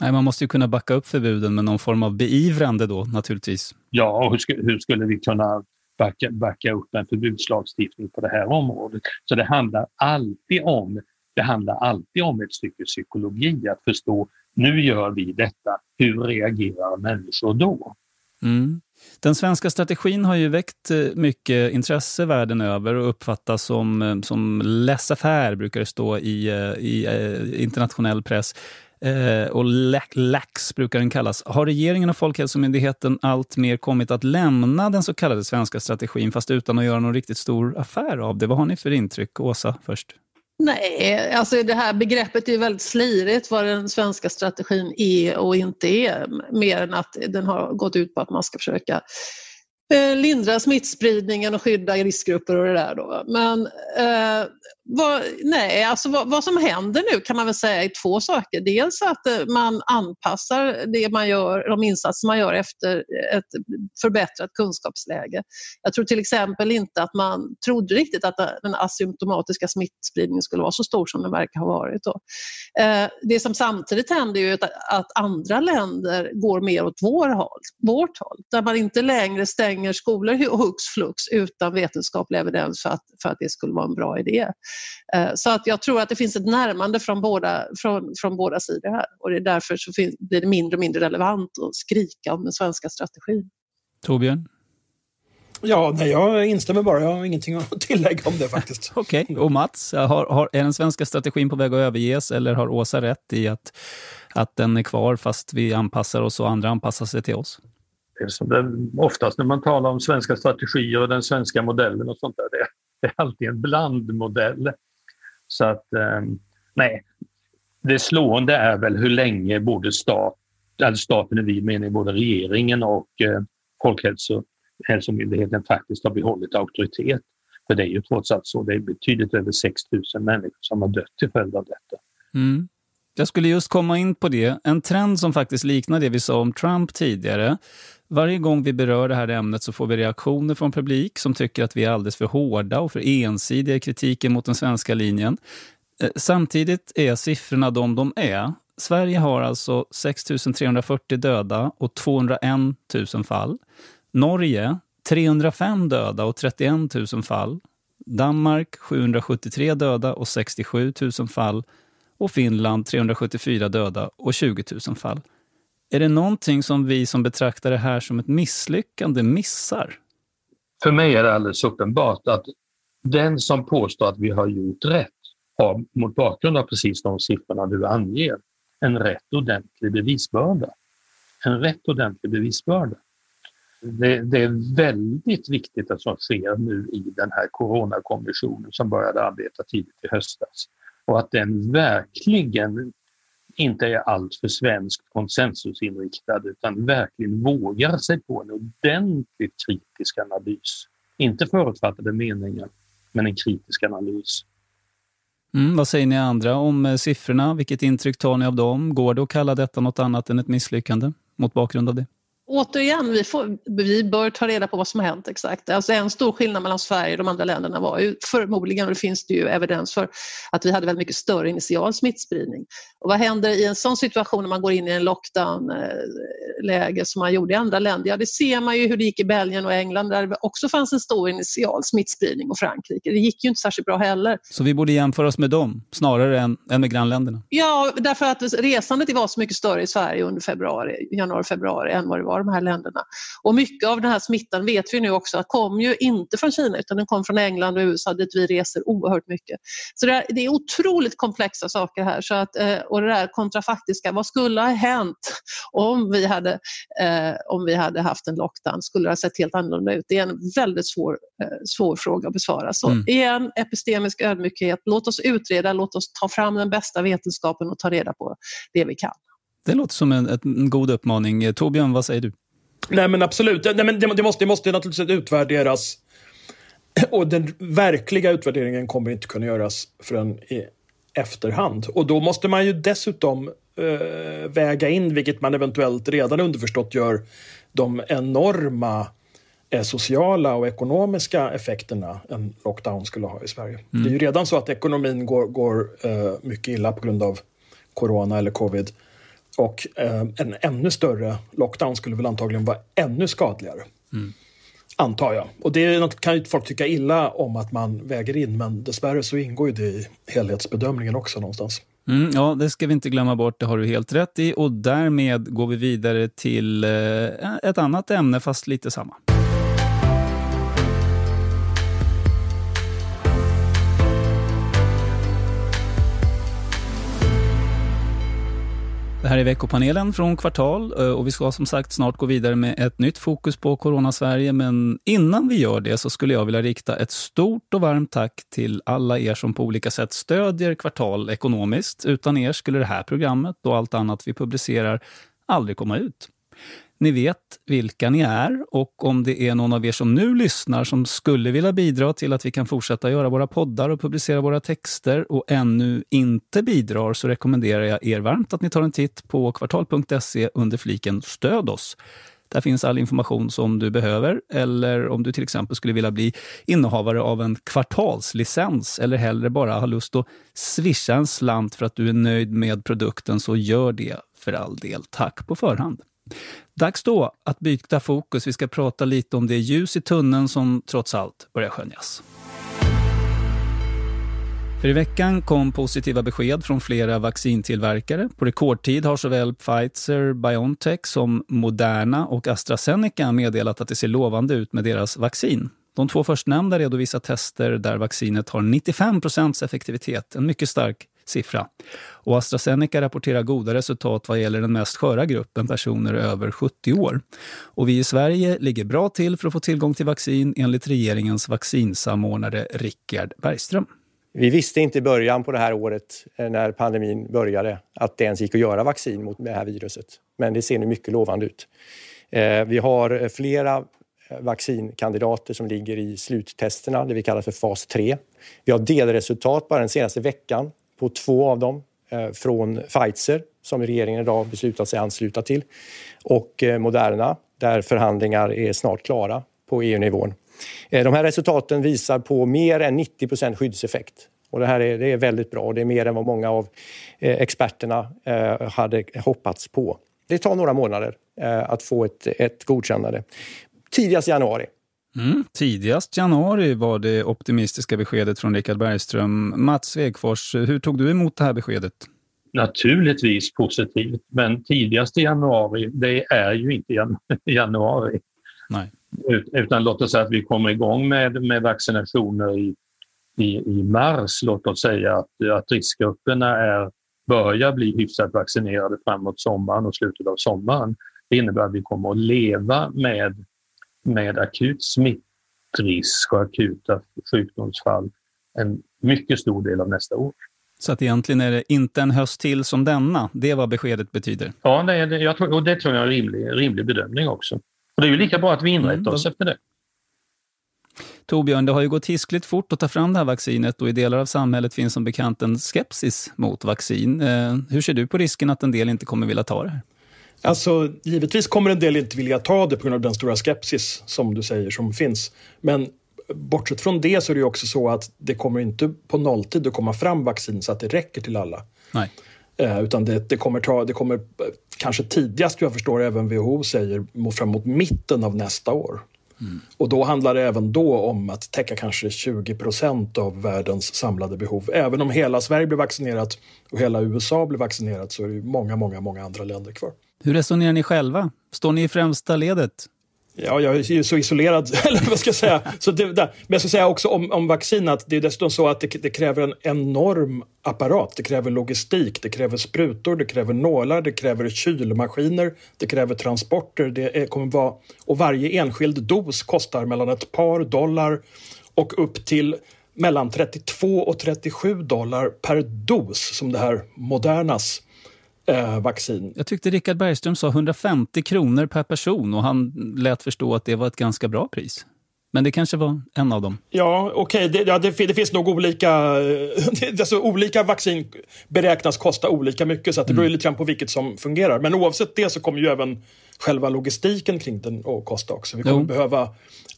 Nej, man måste ju kunna backa upp förbuden med någon form av beivrande då naturligtvis. Ja, och hur, ska, hur skulle vi kunna backa, backa upp en förbudslagstiftning på det här området? Så det handlar alltid om det handlar alltid om ett stycke psykologi, att förstå nu gör vi detta, hur reagerar människor då? Mm. Den svenska strategin har ju väckt eh, mycket intresse världen över och uppfattas som, eh, som laissez-faire, brukar det stå i, eh, i internationell press eh, och LAX brukar den kallas. Har regeringen och Folkhälsomyndigheten allt mer kommit att lämna den så kallade svenska strategin fast utan att göra någon riktigt stor affär av det? Vad har ni för intryck? Åsa först. Nej, alltså det här begreppet är väldigt slirigt vad den svenska strategin är och inte är. Mer än att den har gått ut på att man ska försöka eh, lindra smittspridningen och skydda riskgrupper och det där. Då. Men eh, vad, nej, alltså vad, vad, som händer nu kan man väl säga är två saker. Dels att eh, man anpassar det man gör, de insatser man gör efter ett förbättrat kunskapsläge. Jag tror till exempel inte att man trodde riktigt att den asymptomatiska smittspridningen skulle vara så stor som den verkar ha varit. Då. Eh, det som samtidigt händer är att andra länder går mer åt vår håll, vårt håll, där man inte längre stänger skolor hux flux utan vetenskaplig evidens för att, för att det skulle vara en bra idé. Eh, så att jag tror att det finns ett närmande från båda, från, från båda sidor här och det är därför så blir det mindre och mindre relevant att skrika om den svenska strategin. Torbjörn? Ja, nej, jag instämmer bara. Jag har ingenting att [laughs] tillägga om det faktiskt. [laughs] Okej, okay. och Mats, har, har, är den svenska strategin på väg att överges eller har Åsa rätt i att, att den är kvar fast vi anpassar oss och andra anpassar sig till oss? Det är som det, oftast när man talar om svenska strategier och den svenska modellen och sånt där, det, det är alltid en blandmodell. Så att, eh, nej, det slående är väl hur länge både stat, alltså staten i vid mening, både regeringen och eh, Folkhälsomyndigheten faktiskt har behållit auktoritet. För det är ju trots allt så, det är betydligt över 6 000 människor som har dött till följd av detta. Mm. Jag skulle just komma in på det. En trend som faktiskt liknar det vi sa om Trump tidigare. Varje gång vi berör det här ämnet så får vi reaktioner från publik som tycker att vi är alldeles för hårda och för ensidiga i kritiken mot den svenska linjen. Eh, samtidigt är siffrorna de de är. Sverige har alltså 6 340 döda och 201 000 fall. Norge 305 döda och 31 000 fall. Danmark 773 döda och 67 000 fall. Och Finland 374 döda och 20 000 fall. Är det någonting som vi som betraktar det här som ett misslyckande missar? För mig är det alldeles uppenbart att den som påstår att vi har gjort rätt har mot bakgrund av precis de siffrorna du anger en rätt ordentlig bevisbörda. En rätt ordentlig bevisbörda. Det, det, är väldigt viktigt att som sker nu i den här coronakommissionen som började arbeta tidigt i höstas och att den verkligen inte är alltför svenskt konsensusinriktad utan verkligen vågar sig på en ordentligt kritisk analys. Inte förutfattade meningar, men en kritisk analys. Mm, vad säger ni andra om eh, siffrorna? Vilket intryck tar ni av dem? Går det att kalla detta något annat än ett misslyckande mot bakgrund av det? Återigen, vi, får, vi bör ta reda på vad som har hänt exakt. Alltså en stor skillnad mellan Sverige och de andra länderna var ju förmodligen, och det finns det ju evidens för, att vi hade väldigt mycket större initial smittspridning. Och vad händer i en sån situation när man går in i en lockdown-läge som man gjorde i andra länder? Ja, det ser man ju hur det gick i Belgien och England där det också fanns en stor initial smittspridning och Frankrike. Det gick ju inte särskilt bra heller. Så vi borde jämföra oss med dem snarare än, än med grannländerna? Ja, därför att resandet var så mycket större i Sverige under februari, januari, februari än vad det var de här länderna. Och mycket av den här smittan vet vi nu också att kom ju inte från Kina utan den kom från England och USA dit vi reser oerhört mycket. Så det är, det är otroligt komplexa saker här så att, eh, och det där kontrafaktiska, vad skulle ha hänt om vi hade, eh, om vi hade haft en lockdown? Skulle det ha sett helt annorlunda ut? Det är en väldigt svår, eh, svår fråga att besvara. Så mm. igen, epistemisk ödmjukhet, låt oss utreda, låt oss ta fram den bästa vetenskapen och ta reda på det vi kan. Det låter som en, en god uppmaning. Torbjörn, vad säger du? Nej men absolut, Nej, men det, måste, det måste naturligtvis utvärderas. [clears throat] Och den verkliga utvärderingen kommer inte kunna göras förrän i efterhand. Och då måste man ju dessutom äh, väga in, vilket man eventuellt redan underförstått gör, de enorma eh, sociala och ekonomiska effekterna en lockdown skulle ha i Sverige. Mm. Det är ju redan så att ekonomin går, går eh, mycket illa på grund av corona eller covid. Och eh, en ännu större lockdown skulle väl antagligen vara ännu skadligare. Mm. Antar jag. Och det kan ju folk tycka illa om att man väger in men dessvärre så ingår ju det i helhetsbedömningen också någonstans. Mm, ja, det ska vi inte glömma bort, det har du helt rätt i. Och därmed går vi vidare till eh, ett annat ämne, fast lite samma. Det här är veckopanelen från Kvartal eh, och vi ska som sagt snart gå vidare med ett nytt fokus på Corona-Sverige. Men innan vi gör det så skulle jag vilja rikta ett stort och varmt tack till alla er som på olika sätt stödjer Kvartal ekonomiskt. Utan er skulle det här programmet och allt annat vi publicerar aldrig komma ut. Ni vet vilka ni är och om det är någon av er som nu lyssnar som skulle vilja bidra till att vi kan fortsätta göra våra poddar och publicera våra texter och ännu inte bidrar så rekommenderar jag er varmt att ni tar en titt på kvartal.se under fliken Stöd oss. Där finns all information som du behöver eller om du till exempel skulle vilja bli innehavare av en kvartalslicens eller hellre bara har lust att swisha en slant för att du är nöjd med produkten så gör det för all del. Tack på förhand. Dags då att byta fokus. Vi ska prata lite om det ljus i tunneln som trots allt börjar skönjas. För i veckan kom positiva besked från flera vaccintillverkare. På rekordtid har såväl Pfizer, Biontech som Moderna och AstraZeneca meddelat att det ser lovande ut med deras vaccin. De två förstnämnda redovisar tester där vaccinet har 95% effektivitet, en mycket stark siffra. Och AstraZeneca rapporterar goda resultat vad gäller den mest sköra gruppen personer över 70 år. Och vi i Sverige ligger bra till för att få tillgång till vaccin enligt regeringens vaccinsamordnare Rickard Bergström. Vi visste inte i början på det här året eh, när pandemin började att det ens gick att göra vaccin mot det här viruset. Men det ser nu mycket lovande ut. Eh, vi har eh, flera vaccinkandidater som ligger i sluttesterna, det vi kallar för fas 3. Vi har delresultat bara den senaste veckan på två av dem eh, från Pfizer som regeringen idag beslutat sig ansluta till och eh, Moderna där förhandlingar är snart klara på EU-nivån. Eh, de här resultaten visar på mer än 90% skyddseffekt. Och det här är, det är väldigt bra. Det är mer än vad många av eh, experterna eh, hade hoppats på. Det tar några månader eh, att få ett, ett godkännande. Tidigast januari. Mm, tidigast januari var det optimistiska beskedet från Richard Bergström. Mats Svegfors, hur tog du emot det här beskedet? Naturligtvis positivt, men tidigast i januari, det är ju inte [laughs] januari. Nej. Utan låt oss säga att vi kommer igång med, med vaccinationer i, i, i mars. Låt oss säga att, att riskgrupperna är, börjar bli hyfsat vaccinerade framåt sommaren och slutet av sommaren. Det innebär att vi kommer att leva med, med akut smittrisk och akuta sjukdomsfall en mycket stor del av nästa år. Så att egentligen är det inte en höst till som denna. Det är vad beskedet betyder. Ja, det det, jag tror, och det tror jag är en rimlig, rimlig bedömning också. Och det är ju lika bra att vi inrättar mm. oss efter det. Torbjörn, det har ju gått hiskligt fort att ta fram det här vaccinet och i delar av samhället finns som bekant en skepsis mot vaccin. Eh, hur ser du på risken att en del inte kommer vilja ta det här? Alltså, givetvis kommer en del inte vilja ta det på grund av den stora skepsis som du säger som finns. Men bortsett från det så är det också så att det kommer inte på nolltid att komma fram vaccin så att det räcker till alla. Nej. Eh, utan det, det, kommer ta, det kommer kanske tidigast, jag förstår även WHO säger, fram mot mitten av nästa år. Mm. Och då handlar det även då om att täcka kanske 20 procent av världens samlade behov. Även om hela Sverige blir vaccinerat och hela USA blir vaccinerat så är det många, många, många andra länder kvar. Hur resonerar ni själva? Står ni i främsta ledet? Ja, jag är ju så isolerad, [laughs] eller vad ska jag säga. Så det, men jag ska säga också om, om vaccin att det är dessutom så att det, det, kräver en enorm apparat. Det kräver logistik, det kräver sprutor, det kräver nålar, det kräver kylmaskiner, det kräver transporter. Det är, kommer vara, och varje enskild dos kostar mellan ett par dollar och upp till mellan 32 och 37 dollar per dos som det här Modernas eh, vaccin. Jag tyckte Richard Bergström sa 150 kronor per person och han lät förstå att det var ett ganska bra pris. Men det kanske var en av dem? Ja, okej. Okay. Det, ja, det, det, finns nog olika... [laughs] alltså, olika vaccin beräknas kosta olika mycket, så att det beror mm. lite grann på vilket som fungerar. Men oavsett det så kommer ju även själva logistiken kring den att kosta också. Vi kommer jo. behöva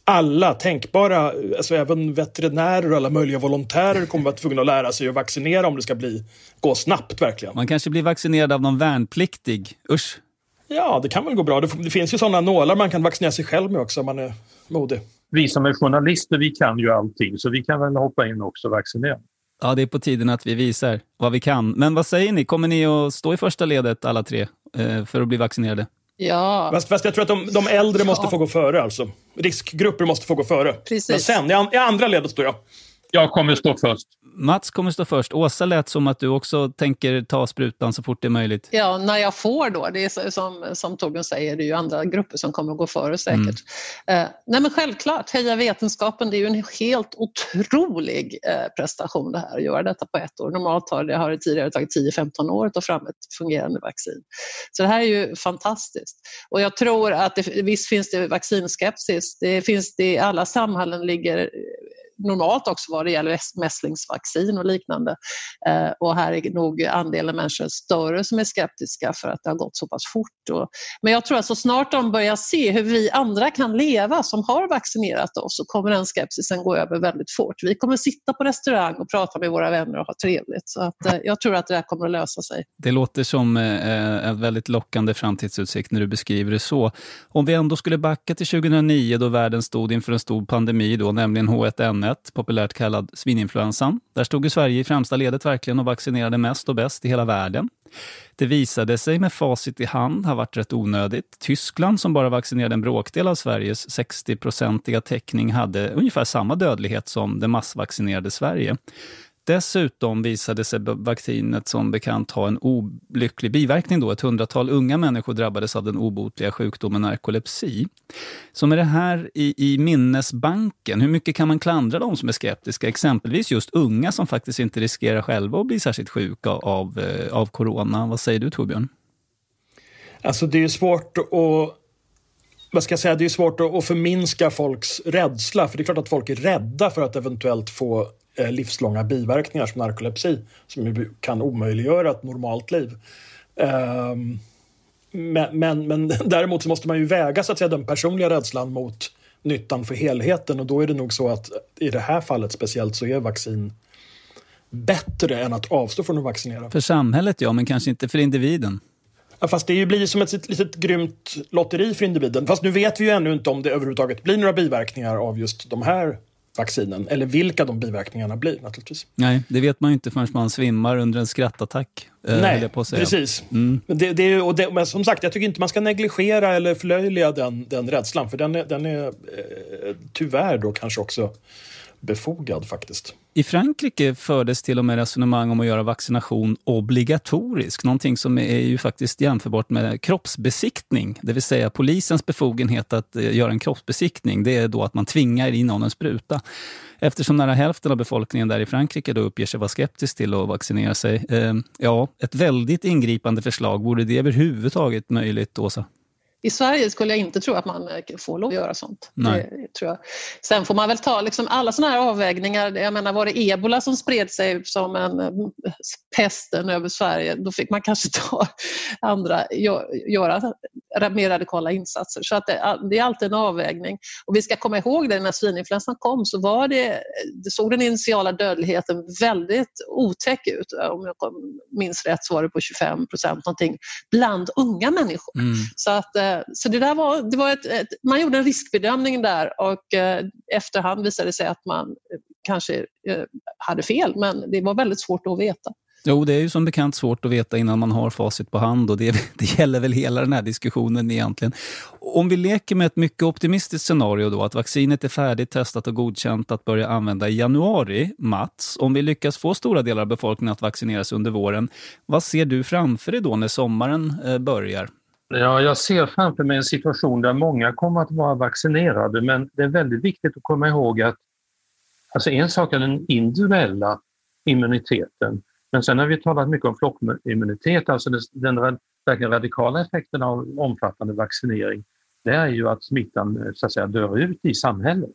alla tänkbara, alltså även veterinärer och alla möjliga volontärer kommer vara tvungna att lära sig att vaccinera om det ska bli, gå snabbt verkligen. Man kanske blir vaccinerad av någon värnpliktig. Usch! Ja, det kan väl gå bra. Det, det finns ju sådana nålar man kan vaccinera sig själv med också om man är modig. Vi som är journalister, vi kan ju allting, så vi kan väl hoppa in också och vaccinera. Ja, det är på tiden att vi visar vad vi kan. Men vad säger ni? Kommer ni att stå i första ledet alla tre eh, för att bli vaccinerade? Ja. Fast, fast jag tror att de, de äldre måste få gå före alltså. Riskgrupper måste få gå före. Precis. Men sen, i, i andra ledet står jag. Jag kommer stå först. Mats kommer stå först. Åsa lät som att du också tänker ta sprutan så fort det är möjligt. Ja, när jag får då. Det är som, som Torbjörn säger, det är ju andra grupper som kommer att gå före säkert. Mm. Eh, nej men självklart, Heja Vetenskapen, det är ju en helt otrolig eh, prestation det här, att göra detta på ett år. Normalt har det, har det tidigare tagit 10-15 år att ta fram ett fungerande vaccin. Så det här är ju fantastiskt. Och jag tror att det, visst finns det vaccinskepsis. Det finns det, alla samhällen ligger normalt också vad det gäller mässlingsvaccin och liknande. Eh, och här är nog andelen människor större som är skeptiska för att det har gått så pass fort. Och, men jag tror att så snart de börjar se hur vi andra kan leva som har vaccinerat oss så kommer den skepsisen gå över väldigt fort. Vi kommer sitta på restaurang och prata med våra vänner och ha trevligt. Så att, eh, jag tror att det här kommer att lösa sig. Det låter som eh, eh en väldigt lockande framtidsutsikt när du beskriver det så. Om vi ändå skulle backa till 2009 då världen stod inför en stor pandemi, då, nämligen H1N1 H1N1, populärt kallad svininfluensan. Där stod ju Sverige i främsta ledet verkligen och vaccinerade mest och bäst i hela världen. Det visade sig med facit i hand ha varit rätt onödigt. Tyskland, som bara vaccinerade en bråkdel av Sveriges 60-procentiga täckning, hade ungefär samma dödlighet som det massvaccinerade Sverige. Dessutom visade sig vaccinet som bekant ha en olycklig biverkning. Då. Ett hundratal unga människor drabbades av den obotliga sjukdomen narkolepsi. Så med det här i, i minnesbanken, hur mycket kan man klandra de som är skeptiska? Exempelvis just unga som faktiskt inte riskerar själva att bli särskilt sjuka av, eh, av corona. Vad säger du Torbjörn? Alltså det är svårt att vad ska jag säga, det är svårt att förminska folks rädsla. För det är klart att folk är rädda för att eventuellt få livslånga biverkningar som narkolepsi som kan omöjliggöra ett normalt liv. Ehm, men, men, men [laughs] däremot så måste man ju väga så att säga, den personliga rädslan mot nyttan för helheten och då är det nog så att i det här fallet speciellt så är vaccin bättre än att avstå från att vaccinera. För samhället ja, men kanske inte för individen. Ja, fast det blir som ett litet grymt lotteri för individen. Fast nu vet vi ju ännu inte om det överhuvudtaget blir några biverkningar av just de här vaccinen. Eller vilka de biverkningarna blir naturligtvis. Nej, det vet man ju inte förrän man svimmar under en skrattattack. Eh, Nej, precis. Mm. Men, det, det, och det, men som sagt, jag tycker inte man ska negligera eller förlöjliga den, den rädslan. För den är, den är eh, tyvärr då kanske också befogad faktiskt. I Frankrike fördes till och med resonemang om att göra vaccination obligatorisk. Någonting som är ju faktiskt jämförbart med kroppsbesiktning. Det vill säga polisens befogenhet att eh, göra en kroppsbesiktning. Det är då att man tvingar in någon en spruta. Eftersom nära hälften av befolkningen där i Frankrike då uppger sig vara skeptisk till att vaccinera sig. Eh, ja, ett väldigt ingripande förslag. Vore det överhuvudtaget möjligt, Åsa? I Sverige skulle jag inte tro att man eh, får lov att göra sånt. Det, tror jag. Sen får man väl ta liksom alla sådana här avvägningar. Jag menar, var det ebola som spred sig som en eh, pesten över Sverige, då fick man kanske [laughs] ta andra, göra mer radikala insatser. Så att det, det, är alltid en avvägning. Och vi ska komma ihåg det, när svininfluensan kom så var det, det såg den initiala dödligheten väldigt otäck ut. Om jag minns rätt så var det på 25 procent någonting bland unga människor. Mm. Så att eh, så det där var, det var ett, ett, man gjorde en riskbedömning där och eh, efterhand visade det sig att man eh, kanske eh, hade fel men det var väldigt svårt att veta. Jo, det är ju som bekant svårt att veta innan man har facit på hand och det, [laughs] det gäller väl hela den här diskussionen egentligen. Om vi leker med ett mycket optimistiskt scenario då, att vaccinet är färdigt, testat och godkänt att börja använda i januari, Mats, om vi lyckas få stora delar av befolkningen att vaccineras under våren, vad ser du framför dig då när sommaren eh, börjar? Ja, jag ser framför mig en situation där många kommer att vara vaccinerade men det är väldigt viktigt att komma ihåg att alltså en sak är den individuella immuniteten men sen har vi talat mycket om flockimmunitet, alltså den verkligen radikala effekten av omfattande vaccinering det är ju att smittan så att säga, dör ut i samhället.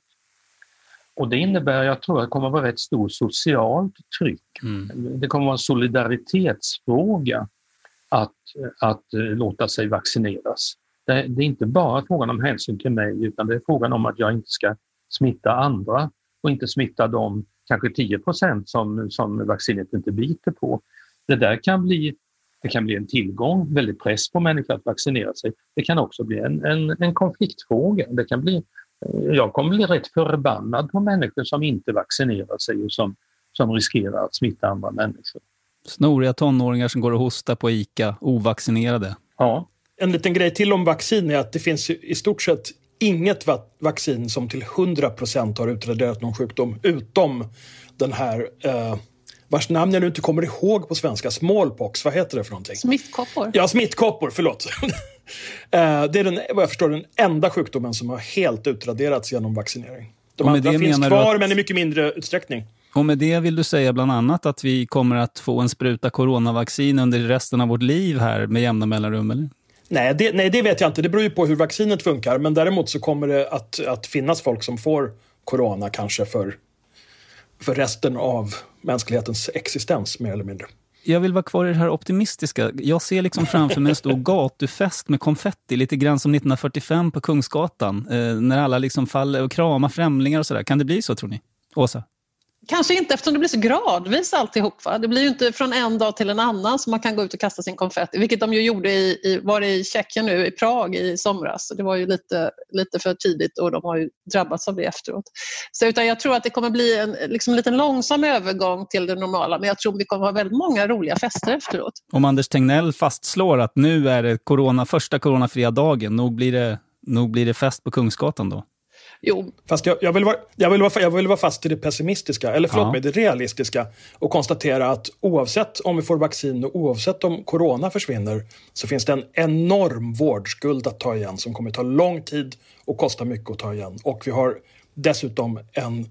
Och det innebär, jag tror att det kommer att vara rätt stort socialt tryck. Mm. Det kommer att vara en solidaritetsfråga att, att eh, låta sig vaccineras. Det, det är inte bara frågan om hänsyn till mig utan det är frågan om att jag inte ska smitta andra och inte smitta de kanske 10 som, som vaccinet inte biter på. Det där kan bli, det kan bli en tillgång, väldigt press på människor att vaccinera sig. Det kan också bli en, en, en konfliktfråga. Det kan bli, eh, jag kommer bli rätt förbannad på människor som inte vaccinerar sig och som, som riskerar att smitta andra människor. Snoriga tonåringar som går och hostar på ICA, ovaccinerade. Ja. En liten grej till om vaccin är att det finns i stort sett inget vaccin som till 100% har utraderat någon sjukdom utom den här eh, vars namn jag nu inte kommer ihåg på svenska. Smallpox, vad heter det för någonting? Smittkoppor. Ja, smittkoppor, förlåt. [laughs] det är den, vad jag förstår den enda sjukdomen som har helt utraderats genom vaccinering. De andra finns kvar, att... men i mycket mindre utsträckning. Och med det vill du säga bland annat att vi kommer att få en spruta coronavaccin under resten av vårt liv här med jämna mellanrum? Eller? Nej det, nej, det vet jag inte. Det beror ju på hur vaccinet funkar. Men däremot så kommer det att, att finnas folk som får corona kanske för, för resten av mänsklighetens existens, mer eller mindre. Jag vill vara kvar i det här optimistiska. Jag ser liksom framför mig en stor [laughs] gatufest med konfetti, lite grann som 1945 på Kungsgatan. Eh, när alla liksom faller och kramar främlingar och sådär. Kan det bli så, tror ni? Åsa? Kanske inte eftersom det blir så gradvis alltihop. Va? Det blir ju inte från en dag till en annan som man kan gå ut och kasta sin konfetti, vilket de ju gjorde i, i, var det i Tjeckien nu, i Prag i somras. Det var ju lite, lite för tidigt och de har ju drabbats av det efteråt. Så, utan jag tror att det kommer bli en liksom, liten långsam övergång till det normala, men jag tror vi kommer ha väldigt många roliga fester efteråt. Om Anders Tegnell fastslår att nu är det corona, första coronafria dagen, nog blir, det, nog blir det fest på Kungsgatan då? Jo. Fast jag, jag, vill vara, jag, vill vara, jag vill vara fast i det pessimistiska, eller förlåt Ja. mig, det realistiska och konstatera att oavsett om vi får vaccin och oavsett om corona försvinner så finns det en enorm vårdskuld att ta igen som kommer ta lång tid och kosta mycket att ta igen. Och vi har dessutom en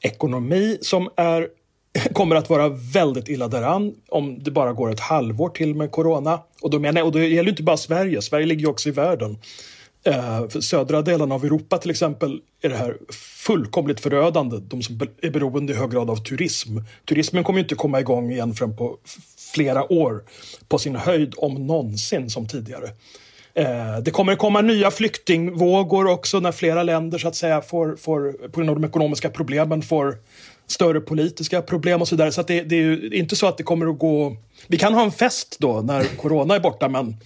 ekonomi som är, [laughs] kommer att vara väldigt illa däran om det bara går ett halvår till med corona. Och då, menar, och då gäller det inte bara Sverige, Sverige ligger ju också i världen. Eh, södra delen av Europa till exempel är det här fullkomligt förödande. De som är beroende i hög grad av turism. Turismen kommer ju inte komma igång igen förrän på flera år. På sin höjd om någonsin som tidigare. Eh, det kommer komma nya flyktingvågor också när flera länder så att säga får, får på grund av de ekonomiska problemen får större politiska problem och så vidare. Så att det, det är ju inte så att det kommer att gå... Vi kan ha en fest då när corona är borta men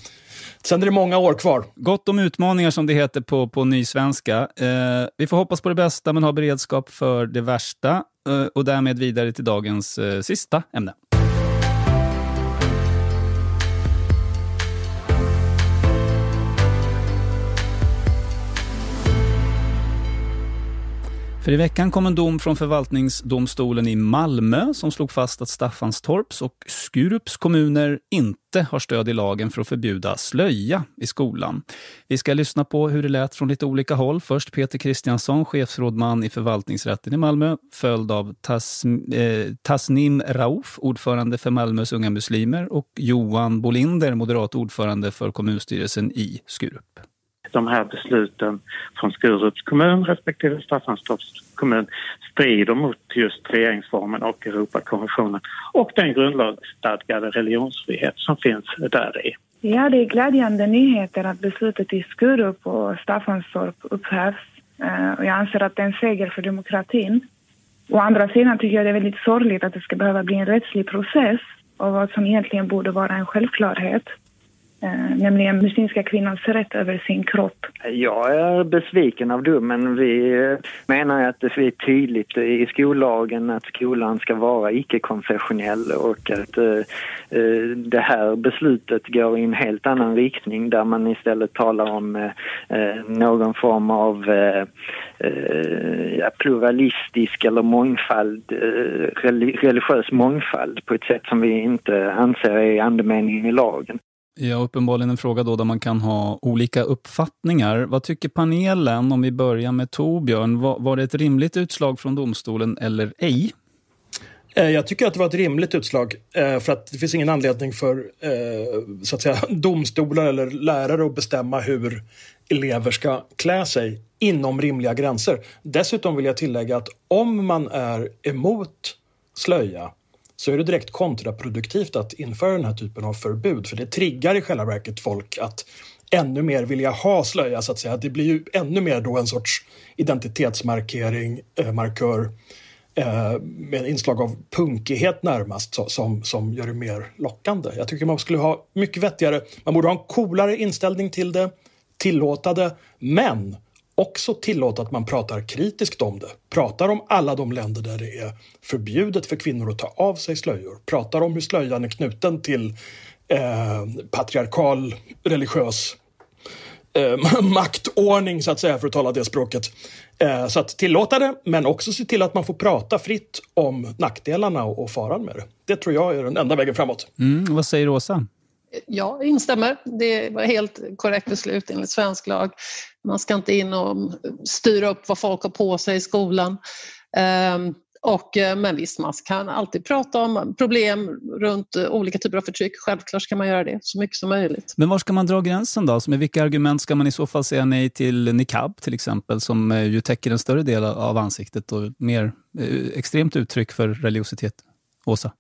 sen är det många år kvar. Gott om utmaningar som det heter på, på nysvenska. Eh, vi får hoppas på det bästa men ha beredskap för det värsta. Eh, och därmed vidare till dagens eh, sista ämne. För i veckan kom en dom från förvaltningsdomstolen i Malmö som slog fast att Staffanstorps och Skurups kommuner inte har stöd i lagen för att förbjuda slöja i skolan. Vi ska lyssna på hur det lät från lite olika håll. Först Peter Kristiansson, chefsrådman i förvaltningsrätten i Malmö, följd av Tas, eh, Tasnim Rauf, ordförande för Malmös unga muslimer och Johan Bolinder, moderat ordförande för kommunstyrelsen i Skurup de här besluten från Skurups kommun respektive Staffanstorps kommun strider mot just regeringsformen och Europakonventionen och den grundlagsstadgade religionsfrihet som finns där i. Ja, det är glädjande nyheter att beslutet i Skurup och Staffanstorp upphävs. Eh, och jag anser att det är en seger för demokratin. Å andra sidan tycker jag det är väldigt sorgligt att det ska behöva bli en rättslig process av vad som egentligen borde vara en självklarhet. Eh, nämligen muslimska kvinnans rätt över sin kropp. Jag är besviken av domen. Vi eh, menar att det är tydligt i skollagen att skolan ska vara icke-konfessionell och att eh, eh, det här beslutet går i en helt annan riktning där man istället talar om eh, eh någon form av eh, pluralistisk eller mångfald, eh, religiös mångfald på ett sätt som vi inte anser är andemeningen i lagen. Ja, uppenbarligen en fråga då där man kan ha olika uppfattningar. Vad tycker panelen, om vi börjar med Torbjörn? Var, var det ett rimligt utslag från domstolen eller ej? Eh, jag tycker att det var ett rimligt utslag eh, för att det finns ingen anledning för eh, så att säga, [laughs] domstolar eller lärare att bestämma hur elever ska klä sig inom rimliga gränser. Dessutom vill jag tillägga att om man är emot slöja så är det direkt kontraproduktivt att införa den här typen av förbud för det triggar i själva verket folk att ännu mer vilja ha slöja så att säga. Det blir ju ännu mer då en sorts identitetsmarkering, eh, markör eh, med inslag av punkighet närmast så, som, som gör det mer lockande. Jag tycker man skulle ha mycket vettigare, man borde ha en coolare inställning till det, tillåta det, men också tillåta att man pratar kritiskt om det. Pratar om alla de länder där det är förbjudet för kvinnor att ta av sig slöjor. Pratar om hur slöjan är knuten till eh, patriarkal religiös eh, [laughs] maktordning så att säga, för att tala det språket. Eh, så att tillåta det, men också se till att man får prata fritt om nackdelarna och, och faran med det. Det tror jag är den enda vägen framåt. Mm, vad säger Åsa? Jag instämmer. Det var helt korrekt beslut enligt svensk lag. Man ska inte in och styra upp vad folk har på sig i skolan. Ehm, och, eh, men visst, man kan alltid prata om problem runt olika typer av förtryck. Självklart ska man göra det så mycket som möjligt. Men var ska man dra gränsen då? Så med vilka argument ska man i så fall säga nej till niqab till exempel, som eh, ju täcker en större del av ansiktet och mer eh, extremt uttryck för religiositet? Åsa?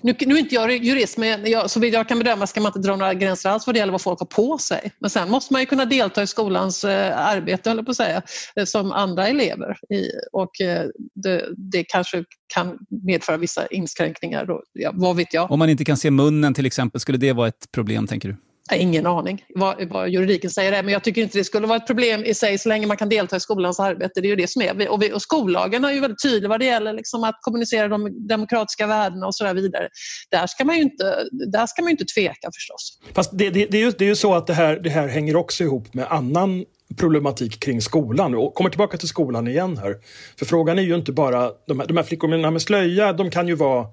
Nu, nu är inte jag jurist, men jag, så vitt jag kan bedöma ska man inte dra några gränser alls vad det gäller vad folk har på sig. Men sen måste man ju kunna delta i skolans eh, arbete, eller på att säga, eh, som andra elever. I, och eh, det, det, kanske kan medföra vissa inskränkningar, då, ja, vad vet jag. Om man inte kan se munnen till exempel, skulle det vara ett problem tänker du? Ingen aning vad, vad juridiken säger det, men jag tycker inte det skulle vara ett problem i sig så länge man kan delta i skolans arbete. Det är ju det som är. Och, vi, och skollagen är ju väldigt tydlig vad det gäller liksom att kommunicera de demokratiska värdena och så där vidare. Där ska man ju inte, där ska man inte tveka förstås. Fast det, det, det, är, ju, det är ju så att det här, det här hänger också ihop med annan problematik kring skolan. Och kommer tillbaka till skolan igen här. För frågan är ju inte bara, de här, de här flickorna med slöja, de kan ju vara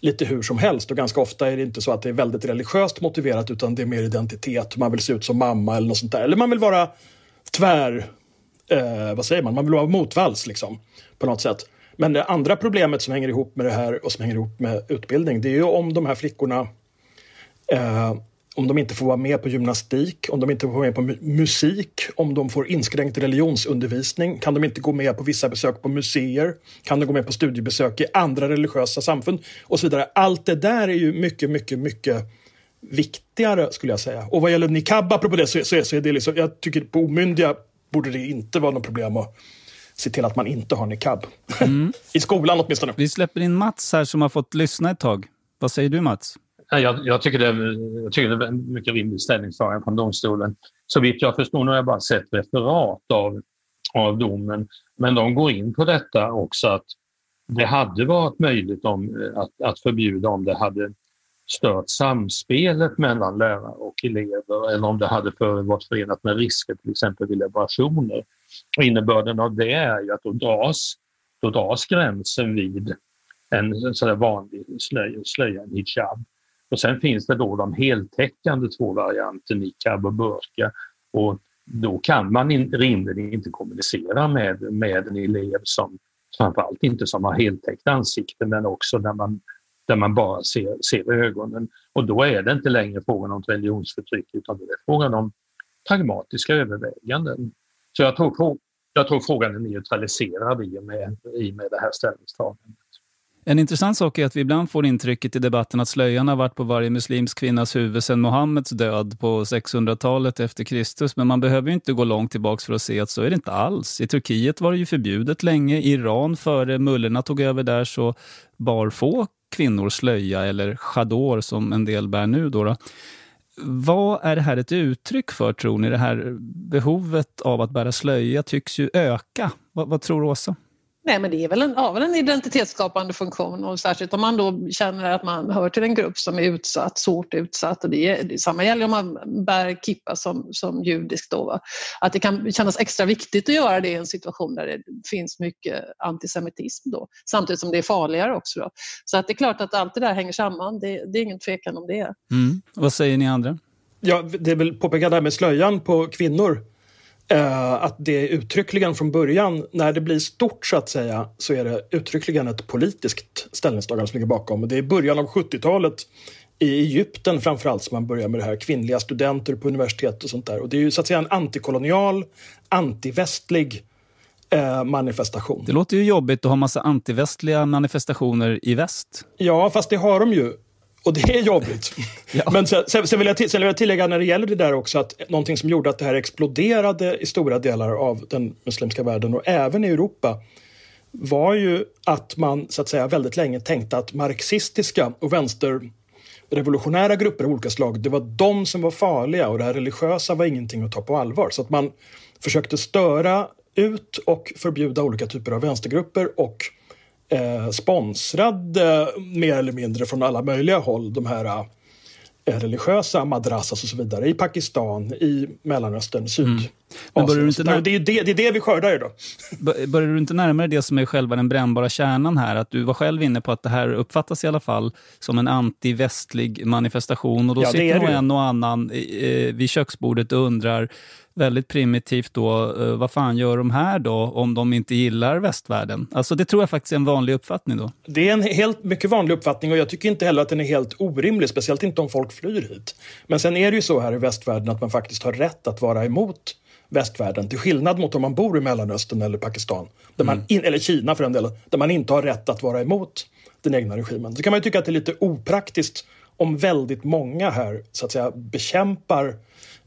lite hur som helst och ganska ofta är det inte så att det är väldigt religiöst motiverat utan det är mer identitet, man vill se ut som mamma eller något sånt där. Eller man vill vara tvär, eh, vad säger man, man vill vara motvalls liksom på något sätt. Men det andra problemet som hänger ihop med det här och som hänger ihop med utbildning det är ju om de här flickorna eh, om de inte får vara med på gymnastik, om de inte får vara med på musik, om de får inskränkt religionsundervisning, kan de inte gå med på vissa besök på museer, kan de gå med på studiebesök i andra religiösa samfund och så vidare. Allt det där är ju mycket, mycket, mycket viktigare skulle jag säga. Och vad gäller niqab, apropå det, så, så, så är det liksom, jag tycker på omyndiga borde det inte vara något problem att se till att man inte har niqab. Mm. [laughs] I skolan åtminstone. Vi släpper in Mats här som har fått lyssna ett tag. Vad säger du Mats? Jag, jag, tycker det är, jag tycker det är en mycket rimlig ställningstagande från domstolen. Så vitt jag förstår, nu har jag bara sett referat av, av domen, men de går in på detta också att det hade varit möjligt om, eh, att, att förbjuda om det hade stört samspelet mellan lärare och elever eller om det hade för, varit förenat med risker till exempel vid laborationer. Och innebörden av det är ju att då dras, då dras gränsen vid en sådär vanlig slöja, slöja en hijab. Och sen finns det då de heltäckande två varianterna, niqab och burka. Och då kan man in, rimligen inte kommunicera med, med en elev som framförallt inte som har heltäckt ansikte men också där man, där man bara ser, ser ögonen. Och då är det inte längre frågan om religionsförtryck utan det är frågan om pragmatiska överväganden. Så jag tror, jag tror frågan är neutraliserad i och med, i och med det här ställningstagandet. En intressant sak är att vi ibland får intrycket i debatten att slöjan har varit på varje muslimsk kvinnas huvud sedan Mohammeds död på 600-talet efter Kristus. Men man behöver inte gå långt tillbaka för att se att så är det inte alls. I Turkiet var det ju förbjudet länge. I Iran, före mullorna tog över där, så bar få kvinnor slöja eller chador som en del bär nu. Då, då. Vad är det här ett uttryck för, tror ni? Det här behovet av att bära slöja tycks ju öka. Vad, vad tror Åsa? Nej, men det är väl en, väl en identitetsskapande funktion och särskilt om man då känner att man hör till en grupp som är utsatt, svårt utsatt. Och det, det, samma gäller om man bär kippa som, som judisk. Då, va? Att det kan kännas extra viktigt att göra det i en situation där det finns mycket antisemitism. Då, samtidigt som det är farligare också. Då. Så att det är klart att allt det där hänger samman. Det, det är ingen tvekan om det. Mm. Vad säger ni andra? Ja, det är väl påpekat där med slöjan på kvinnor Uh, att det uttryckligen från början, när det blir stort så att säga, så är det uttryckligen ett politiskt ställningstagande som ligger bakom. det är början av 70-talet i Egypten framförallt som man börjar med det här, kvinnliga studenter på universitet och sånt där. Och det är ju så att säga en antikolonial, antivästlig uh, manifestation. Det låter ju jobbigt att ha massa antivästliga manifestationer i väst. Ja, fast det har de ju. Och det är jobbigt. [laughs] ja. Men sen, sen, vill jag till, sen vill jag tillägga när det gäller det där också att någonting som gjorde att det här exploderade i stora delar av den muslimska världen och även i Europa var ju att man så att säga väldigt länge tänkte att marxistiska och vänsterrevolutionära grupper av olika slag, det var de som var farliga och det här religiösa var ingenting att ta på allvar. Så att man försökte störa ut och förbjuda olika typer av vänstergrupper och eh, sponsrad eh, mer eller mindre från alla möjliga håll. De här eh, religiösa madrassas och så vidare i Pakistan, i Mellanöstern, Syd. Mm. Men börjar du inte när... det, är det, det är det vi skördar idag. Börjar du inte närmare det som är själva den brännbara kärnan här? Att du var själv inne på att det här uppfattas i alla fall som en antivästlig manifestation och då ja, sitter nog en och annan eh, vid köksbordet och undrar väldigt primitivt då, eh, vad fan gör de här då om de inte gillar västvärlden? Alltså det tror jag faktiskt är en vanlig uppfattning då. Det är en helt mycket vanlig uppfattning och jag tycker inte heller att den är helt orimlig, speciellt inte om folk flyr hit. Men sen är det ju så här i västvärlden att man faktiskt har rätt att vara emot västvärlden. Till skillnad mot om man bor i Mellanöstern eller Pakistan, där man in, eller Kina för den delen, där man inte har rätt att vara emot den egna regimen. Så kan man ju tycka att det är lite opraktiskt om väldigt många här så att säga bekämpar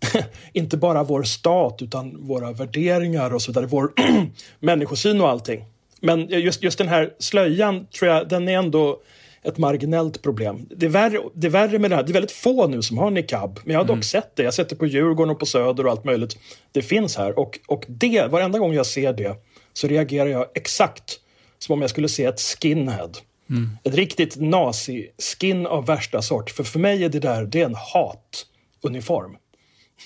[laughs] inte bara vår stat utan våra värderingar och så vidare, vår [clears throat] människosyn och allting. Men just, just den här slöjan tror jag, den är ändå ett marginellt problem. Det är, värre, det är värre med det här, det är väldigt få nu som har niqab, men jag har dock Mm. sett det. Jag har sett det på Djurgården och på Söder och allt möjligt. Det finns här och, och det, varenda gång jag ser det så reagerar jag exakt som om jag skulle se ett skinhead. Mm. Ett riktigt nazi-skin av värsta sort. För för mig är det där, det är en hatuniform.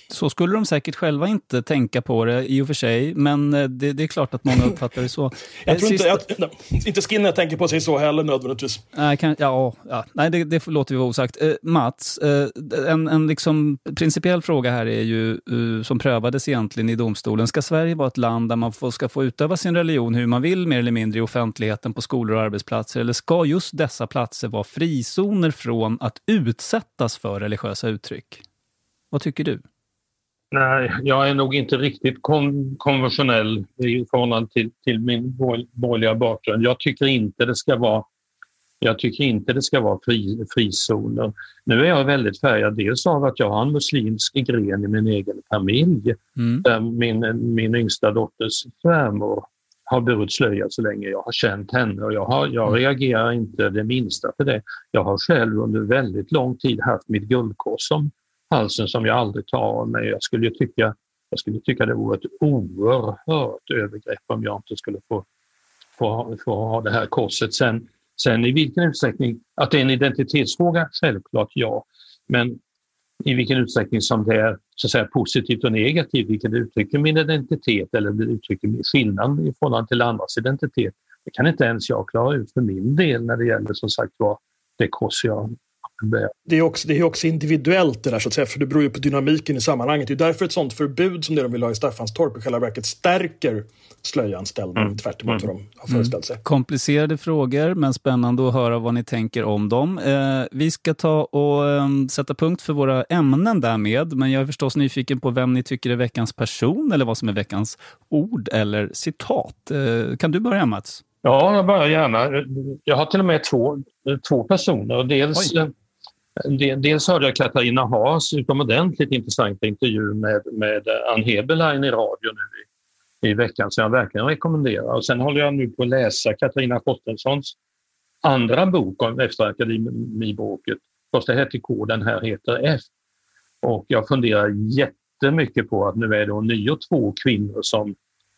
Så skulle de säkert själva inte tänka på det i och för sig, men eh, det, det är klart att många uppfattar det så. [laughs] Jag Eh, tror inte, jag, nej, inte skinhead tänker på sig så heller nödvändigtvis. Nej, kan, ja, ja, nej det, det låter vi vara osagt. Eh, Mats, eh, en, en liksom principiell fråga här är ju, eh, som prövades egentligen i domstolen. Ska Sverige vara ett land där man får, ska få utöva sin religion hur man vill mer eller mindre i offentligheten på skolor och arbetsplatser? Eller ska just dessa platser vara frizoner från att utsättas för religiösa uttryck? Vad tycker du? Nej, jag är nog inte riktigt kon konventionell i förhållande till, till min borg- borgerliga bakgrund. Jag tycker inte det ska vara jag tycker inte det ska vara fri, frizoner. Nu är jag väldigt färgad dels av att jag har en muslimsk gren i min egen familj. Där min, min yngsta dotters svärmor har burit slöja så länge jag har känt henne och jag, har, jag reagerar inte det minsta för det. Jag har själv under väldigt lång tid haft mitt guldkors om halsen som jag aldrig tar av mig. Jag skulle tycka, jag skulle tycka det vore ett oerhört övergrepp om jag inte skulle få, få, ha- få ha det här korset. Sen, sen i vilken utsträckning, att det är en identitetsfråga, självklart ja. Men i vilken utsträckning som det är så att säga, positivt och negativt, vilket uttrycker min identitet eller uttrycker min skillnad i förhållande till andras identitet. Det kan inte ens jag klara ut för min del när det gäller som sagt var det kors jag det är, också, det är också individuellt det där, så att säga, för det beror ju på dynamiken i sammanhanget. Det är därför ett sånt förbud som det de vill ha i Staffanstorp i själva verket stärker slöjans ställning, Mm. tvärt emot vad de har föreställt sig. Komplicerade frågor, men spännande att höra vad ni tänker om dem. Eh, vi ska ta och eh, sätta punkt för våra ämnen därmed, men jag är förstås nyfiken på vem ni tycker är veckans person eller vad som är veckans ord eller citat. Eh, kan du börja Mats? Ja, jag börjar gärna. Jag har till och med två, två personer. Dels, de- dels hörde jag Katarina Haas utomordentligt intressanta intervju med, med Ann Heberlein i radio nu i, i veckan som jag verkligen rekommenderar. Och sen håller jag nu på att läsa Katarina Frostenssons andra bok om efter akademibråket. Första hette K, den här heter F. Och jag funderar jättemycket på att nu är det ånyo två kvinnor som,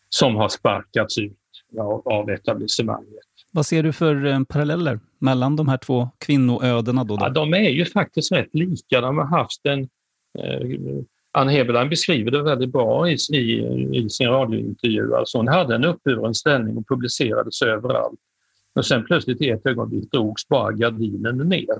som har sparkats ut av, av etablissemanget. Vad ser du för eh, paralleller mellan de här två kvinnoödena? Då, då? Ja, de är ju faktiskt rätt lika. De har haft en... Eh, Ann Heberlein beskriver det väldigt bra i, i, i sin radiointervju. Alltså hon hade en uppburen ställning och publicerades överallt. Och sen plötsligt i ett ögonblick drogs bara gardinen ner.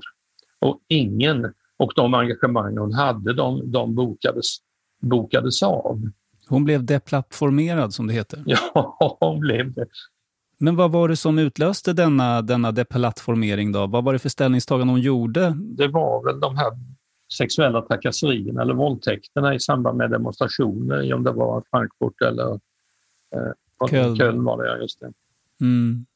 Och ingen, och de engagemang hon hade, de, de bokades, bokades av. Hon blev deplattformerad som det heter. [laughs] Ja, hon blev det. Men vad var det som utlöste denna, denna deplattformering då? Vad var det för ställningstagande hon gjorde? det var väl de här sexuella trakasserierna eller våldtäkterna i samband med demonstrationer, om det var Frankfurt eller eh, Köln. Köln. var det, just det. Mm.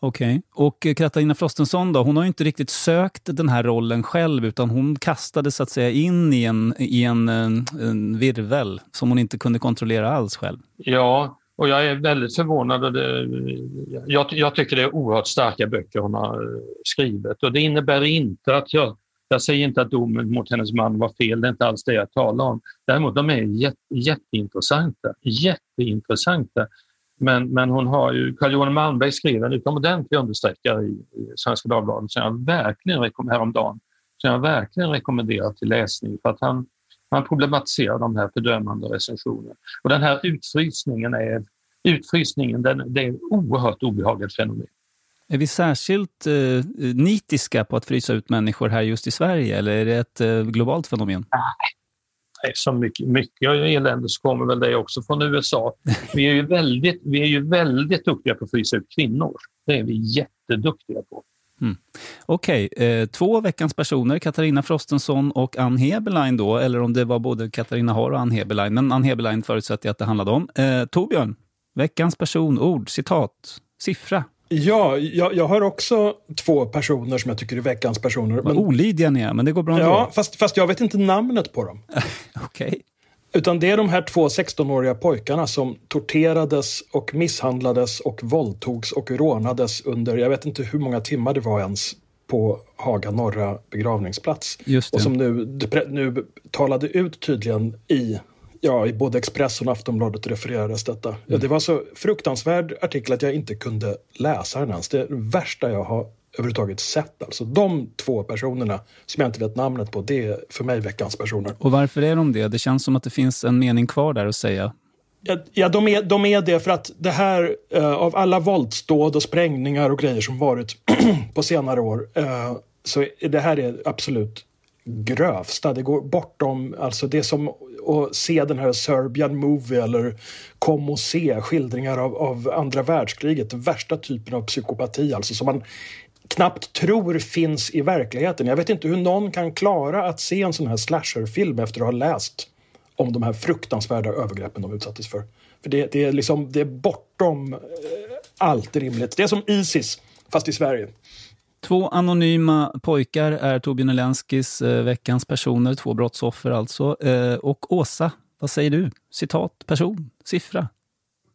Okej. Och eh, Katarina Frostenson då, hon har ju inte riktigt sökt den här rollen själv utan hon kastades så att säga in i en, i en, en, en virvel som hon inte kunde kontrollera alls själv. Ja, och jag är väldigt förvånad. Och det, jag, jag tycker det är oerhört starka böcker hon har eh, skrivit och det innebär inte att jag jag säger inte att domen mot hennes man var fel, det är inte alls det jag talar om. Däremot de är jätte, jätteintressanta, jätteintressanta. Men, men hon har ju, Carl-Johan Malmberg skrev en utomordentlig understreckare i, i Svenska Dagbladet som jag verkligen häromdagen, som jag verkligen rekommenderar till läsning för att han, han problematiserar de här fördömande recensionerna. Och den här utfrysningen är, utfrysningen, den, det är ett oerhört obehagligt fenomen. Är vi särskilt eh, nitiska på att frysa ut människor här just i Sverige eller är det ett eh, globalt fenomen? Är så mycket, mycket elände så kommer väl det också från USA. [laughs] Vi är ju väldigt, vi är ju väldigt duktiga på att frysa ut kvinnor. Det är vi jätteduktiga på. Mm. Okej, okay. eh, två veckans personer, Katarina Frostenson och Ann Heberlein då, eller om det var både Katarina Har och Ann Heberlein, men Ann Heberlein förutsätter jag att det handlade om. Eh, Torbjörn, veckans person, ord, citat, siffra. Ja, jag, jag har också två personer som jag tycker är veckans personer. Vad men... olydiga ni är, men det går bra ändå. Ja, fast, fast jag vet inte namnet på dem. [laughs] Okej. Okay. Utan det är de här två 16-åriga pojkarna som torterades och misshandlades och våldtogs och rånades under, jag vet inte hur många timmar det var ens, på Haga norra begravningsplats. Och som nu, nu talade ut tydligen i ja, i både Expressen och Aftonbladet refererades detta. Mm. Ja, det var så fruktansvärd artikel att jag inte kunde läsa den ens. Det är det värsta jag har överhuvudtaget sett. Alltså de två personerna som jag inte vet namnet på, det är för mig veckans personer. Och varför är de det? Det känns som att det finns en mening kvar där att säga. Ja, ja de, är, de är det för att det här, uh, av alla våldsdåd och sprängningar och grejer som varit [clears throat] på senare år, uh, så det här är absolut grövsta. Det går bortom, alltså det som att se den här Serbian Movie eller Kom och se skildringar av, av andra världskriget, värsta typen av psykopati alltså som man knappt tror finns i verkligheten. Jag vet inte hur någon kan klara att se en sån här slasherfilm efter att ha läst om de här fruktansvärda övergreppen de utsattes för. För det, det är, liksom, det är bortom eh, allt rimligt. Det är som Isis, fast i Sverige. Två anonyma pojkar är Torbjörn Elenskis eh, veckans personer, två brottsoffer alltså. Eh, och Åsa, vad säger du? Citat, person, siffra?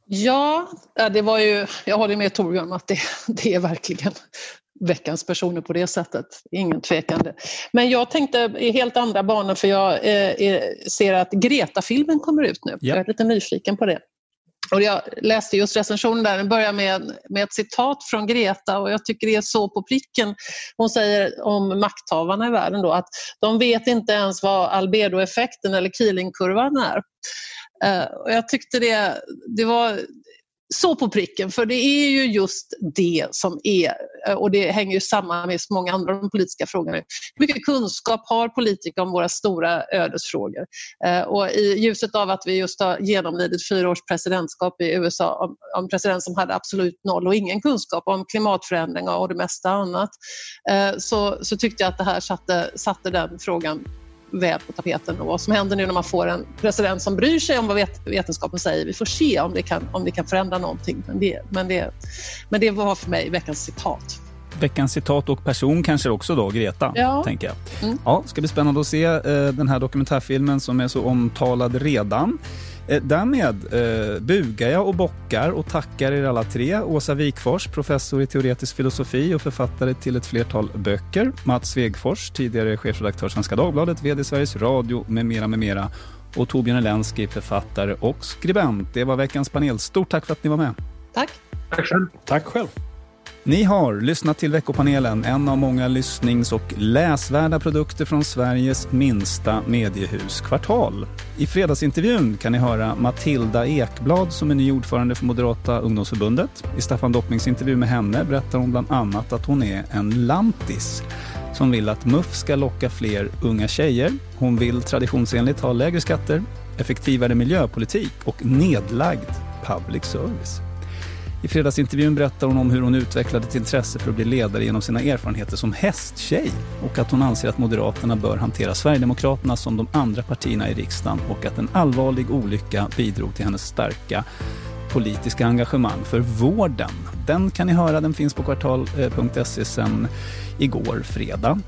Ja, det var ju, jag håller med Torbjörn om att det, [laughs] det är verkligen veckans personer på det sättet. Ingen tvekande. Men jag tänkte i helt andra banor för jag eh, ser att Greta-filmen kommer ut nu. Ja. Jag är lite nyfiken på det. Och jag läste just recensionen där, den börjar med, med ett citat från Greta och jag tycker det är så på pricken. Hon säger om makthavarna i världen då att de vet inte ens vad albedoeffekten eller Keelingkurvan är. Uh, och jag tyckte det, det var så på pricken, för det är ju just det som är, eh, och det hänger ju samman med så många andra de politiska frågorna. Hur mycket kunskap har politiker om våra stora ödesfrågor? Eh, och i ljuset av att vi just har genomlidit fyra års presidentskap i USA om, om president som hade absolut noll och ingen kunskap om klimatförändringar och det mesta annat, eh, så, så tyckte jag att det här satte, satte den frågan väl på tapeten och vad som händer nu när man får en president som bryr sig om vad vetenskapen säger. Vi får se om det kan, om det kan förändra någonting. Men det, men, det, men det var för mig veckans citat. Veckans citat och person kanske också då, Greta, ja. tänker jag. Mm. Ja, ska bli spännande att se eh, den här dokumentärfilmen som är så omtalad redan. Eh, därmed eh, bugar jag och bockar och tackar er alla tre. Åsa Wikfors, professor i teoretisk filosofi och författare till ett flertal böcker. Mats Svegfors, tidigare chefredaktör Svenska Dagbladet, VD Sveriges Radio med mera, med mera. Och Torbjörn Elensky, författare och skribent. Det var veckans panel. Stort tack för att ni var med. Tack. Tack själv. Tack själv. Ni har lyssnat till veckopanelen, en av många lyssnings och läsvärda produkter från Sveriges minsta mediehus Kvartal. I fredagsintervjun kan ni höra Matilda Ekblad som är ny ordförande för Moderata ungdomsförbundet. I Staffan Doppnings intervju med henne berättar hon bland annat att hon är en lantis som vill att MUF ska locka fler unga tjejer. Hon vill traditionsenligt ha lägre skatter, effektivare miljöpolitik och nedlagd public service. I fredagsintervjun berättar hon om hur hon utvecklade ett intresse för att bli ledare genom sina erfarenheter som hästtjej och att hon anser att Moderaterna bör hantera Sverigedemokraterna som de andra partierna i riksdagen och att en allvarlig olycka bidrog till hennes starka politiska engagemang för vården. Den kan ni höra, den finns på kvartal.se eh, sen igår fredag.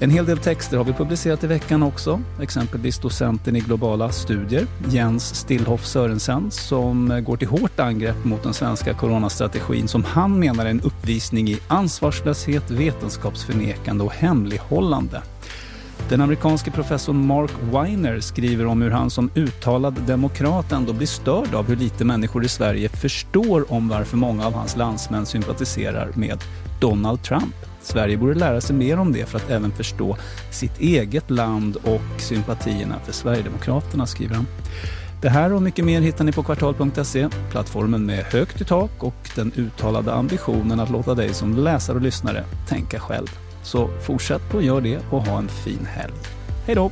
En hel del texter har vi publicerat i veckan också, exempelvis docenten i globala studier, Jens Stillhoff Sörensen, som går till hårt angrepp mot den svenska coronastrategin som han menar är en uppvisning i ansvarslöshet, vetenskapsförnekande och hemlighållande. Den amerikanske professorn Mark Weiner skriver om hur han som uttalad demokrat ändå blir störd av hur lite människor i Sverige förstår om varför många av hans landsmän sympatiserar med Donald Trump. Sverige borde lära sig mer om det för att även förstå sitt eget land och sympatierna för Sverigedemokraterna, skriver han. Det här och mycket mer hittar ni på kvartal.se, plattformen med högt i tak och den uttalade ambitionen att låta dig som läsare och lyssnare tänka själv. Så fortsätt och gör det och ha en fin helg. Hej då!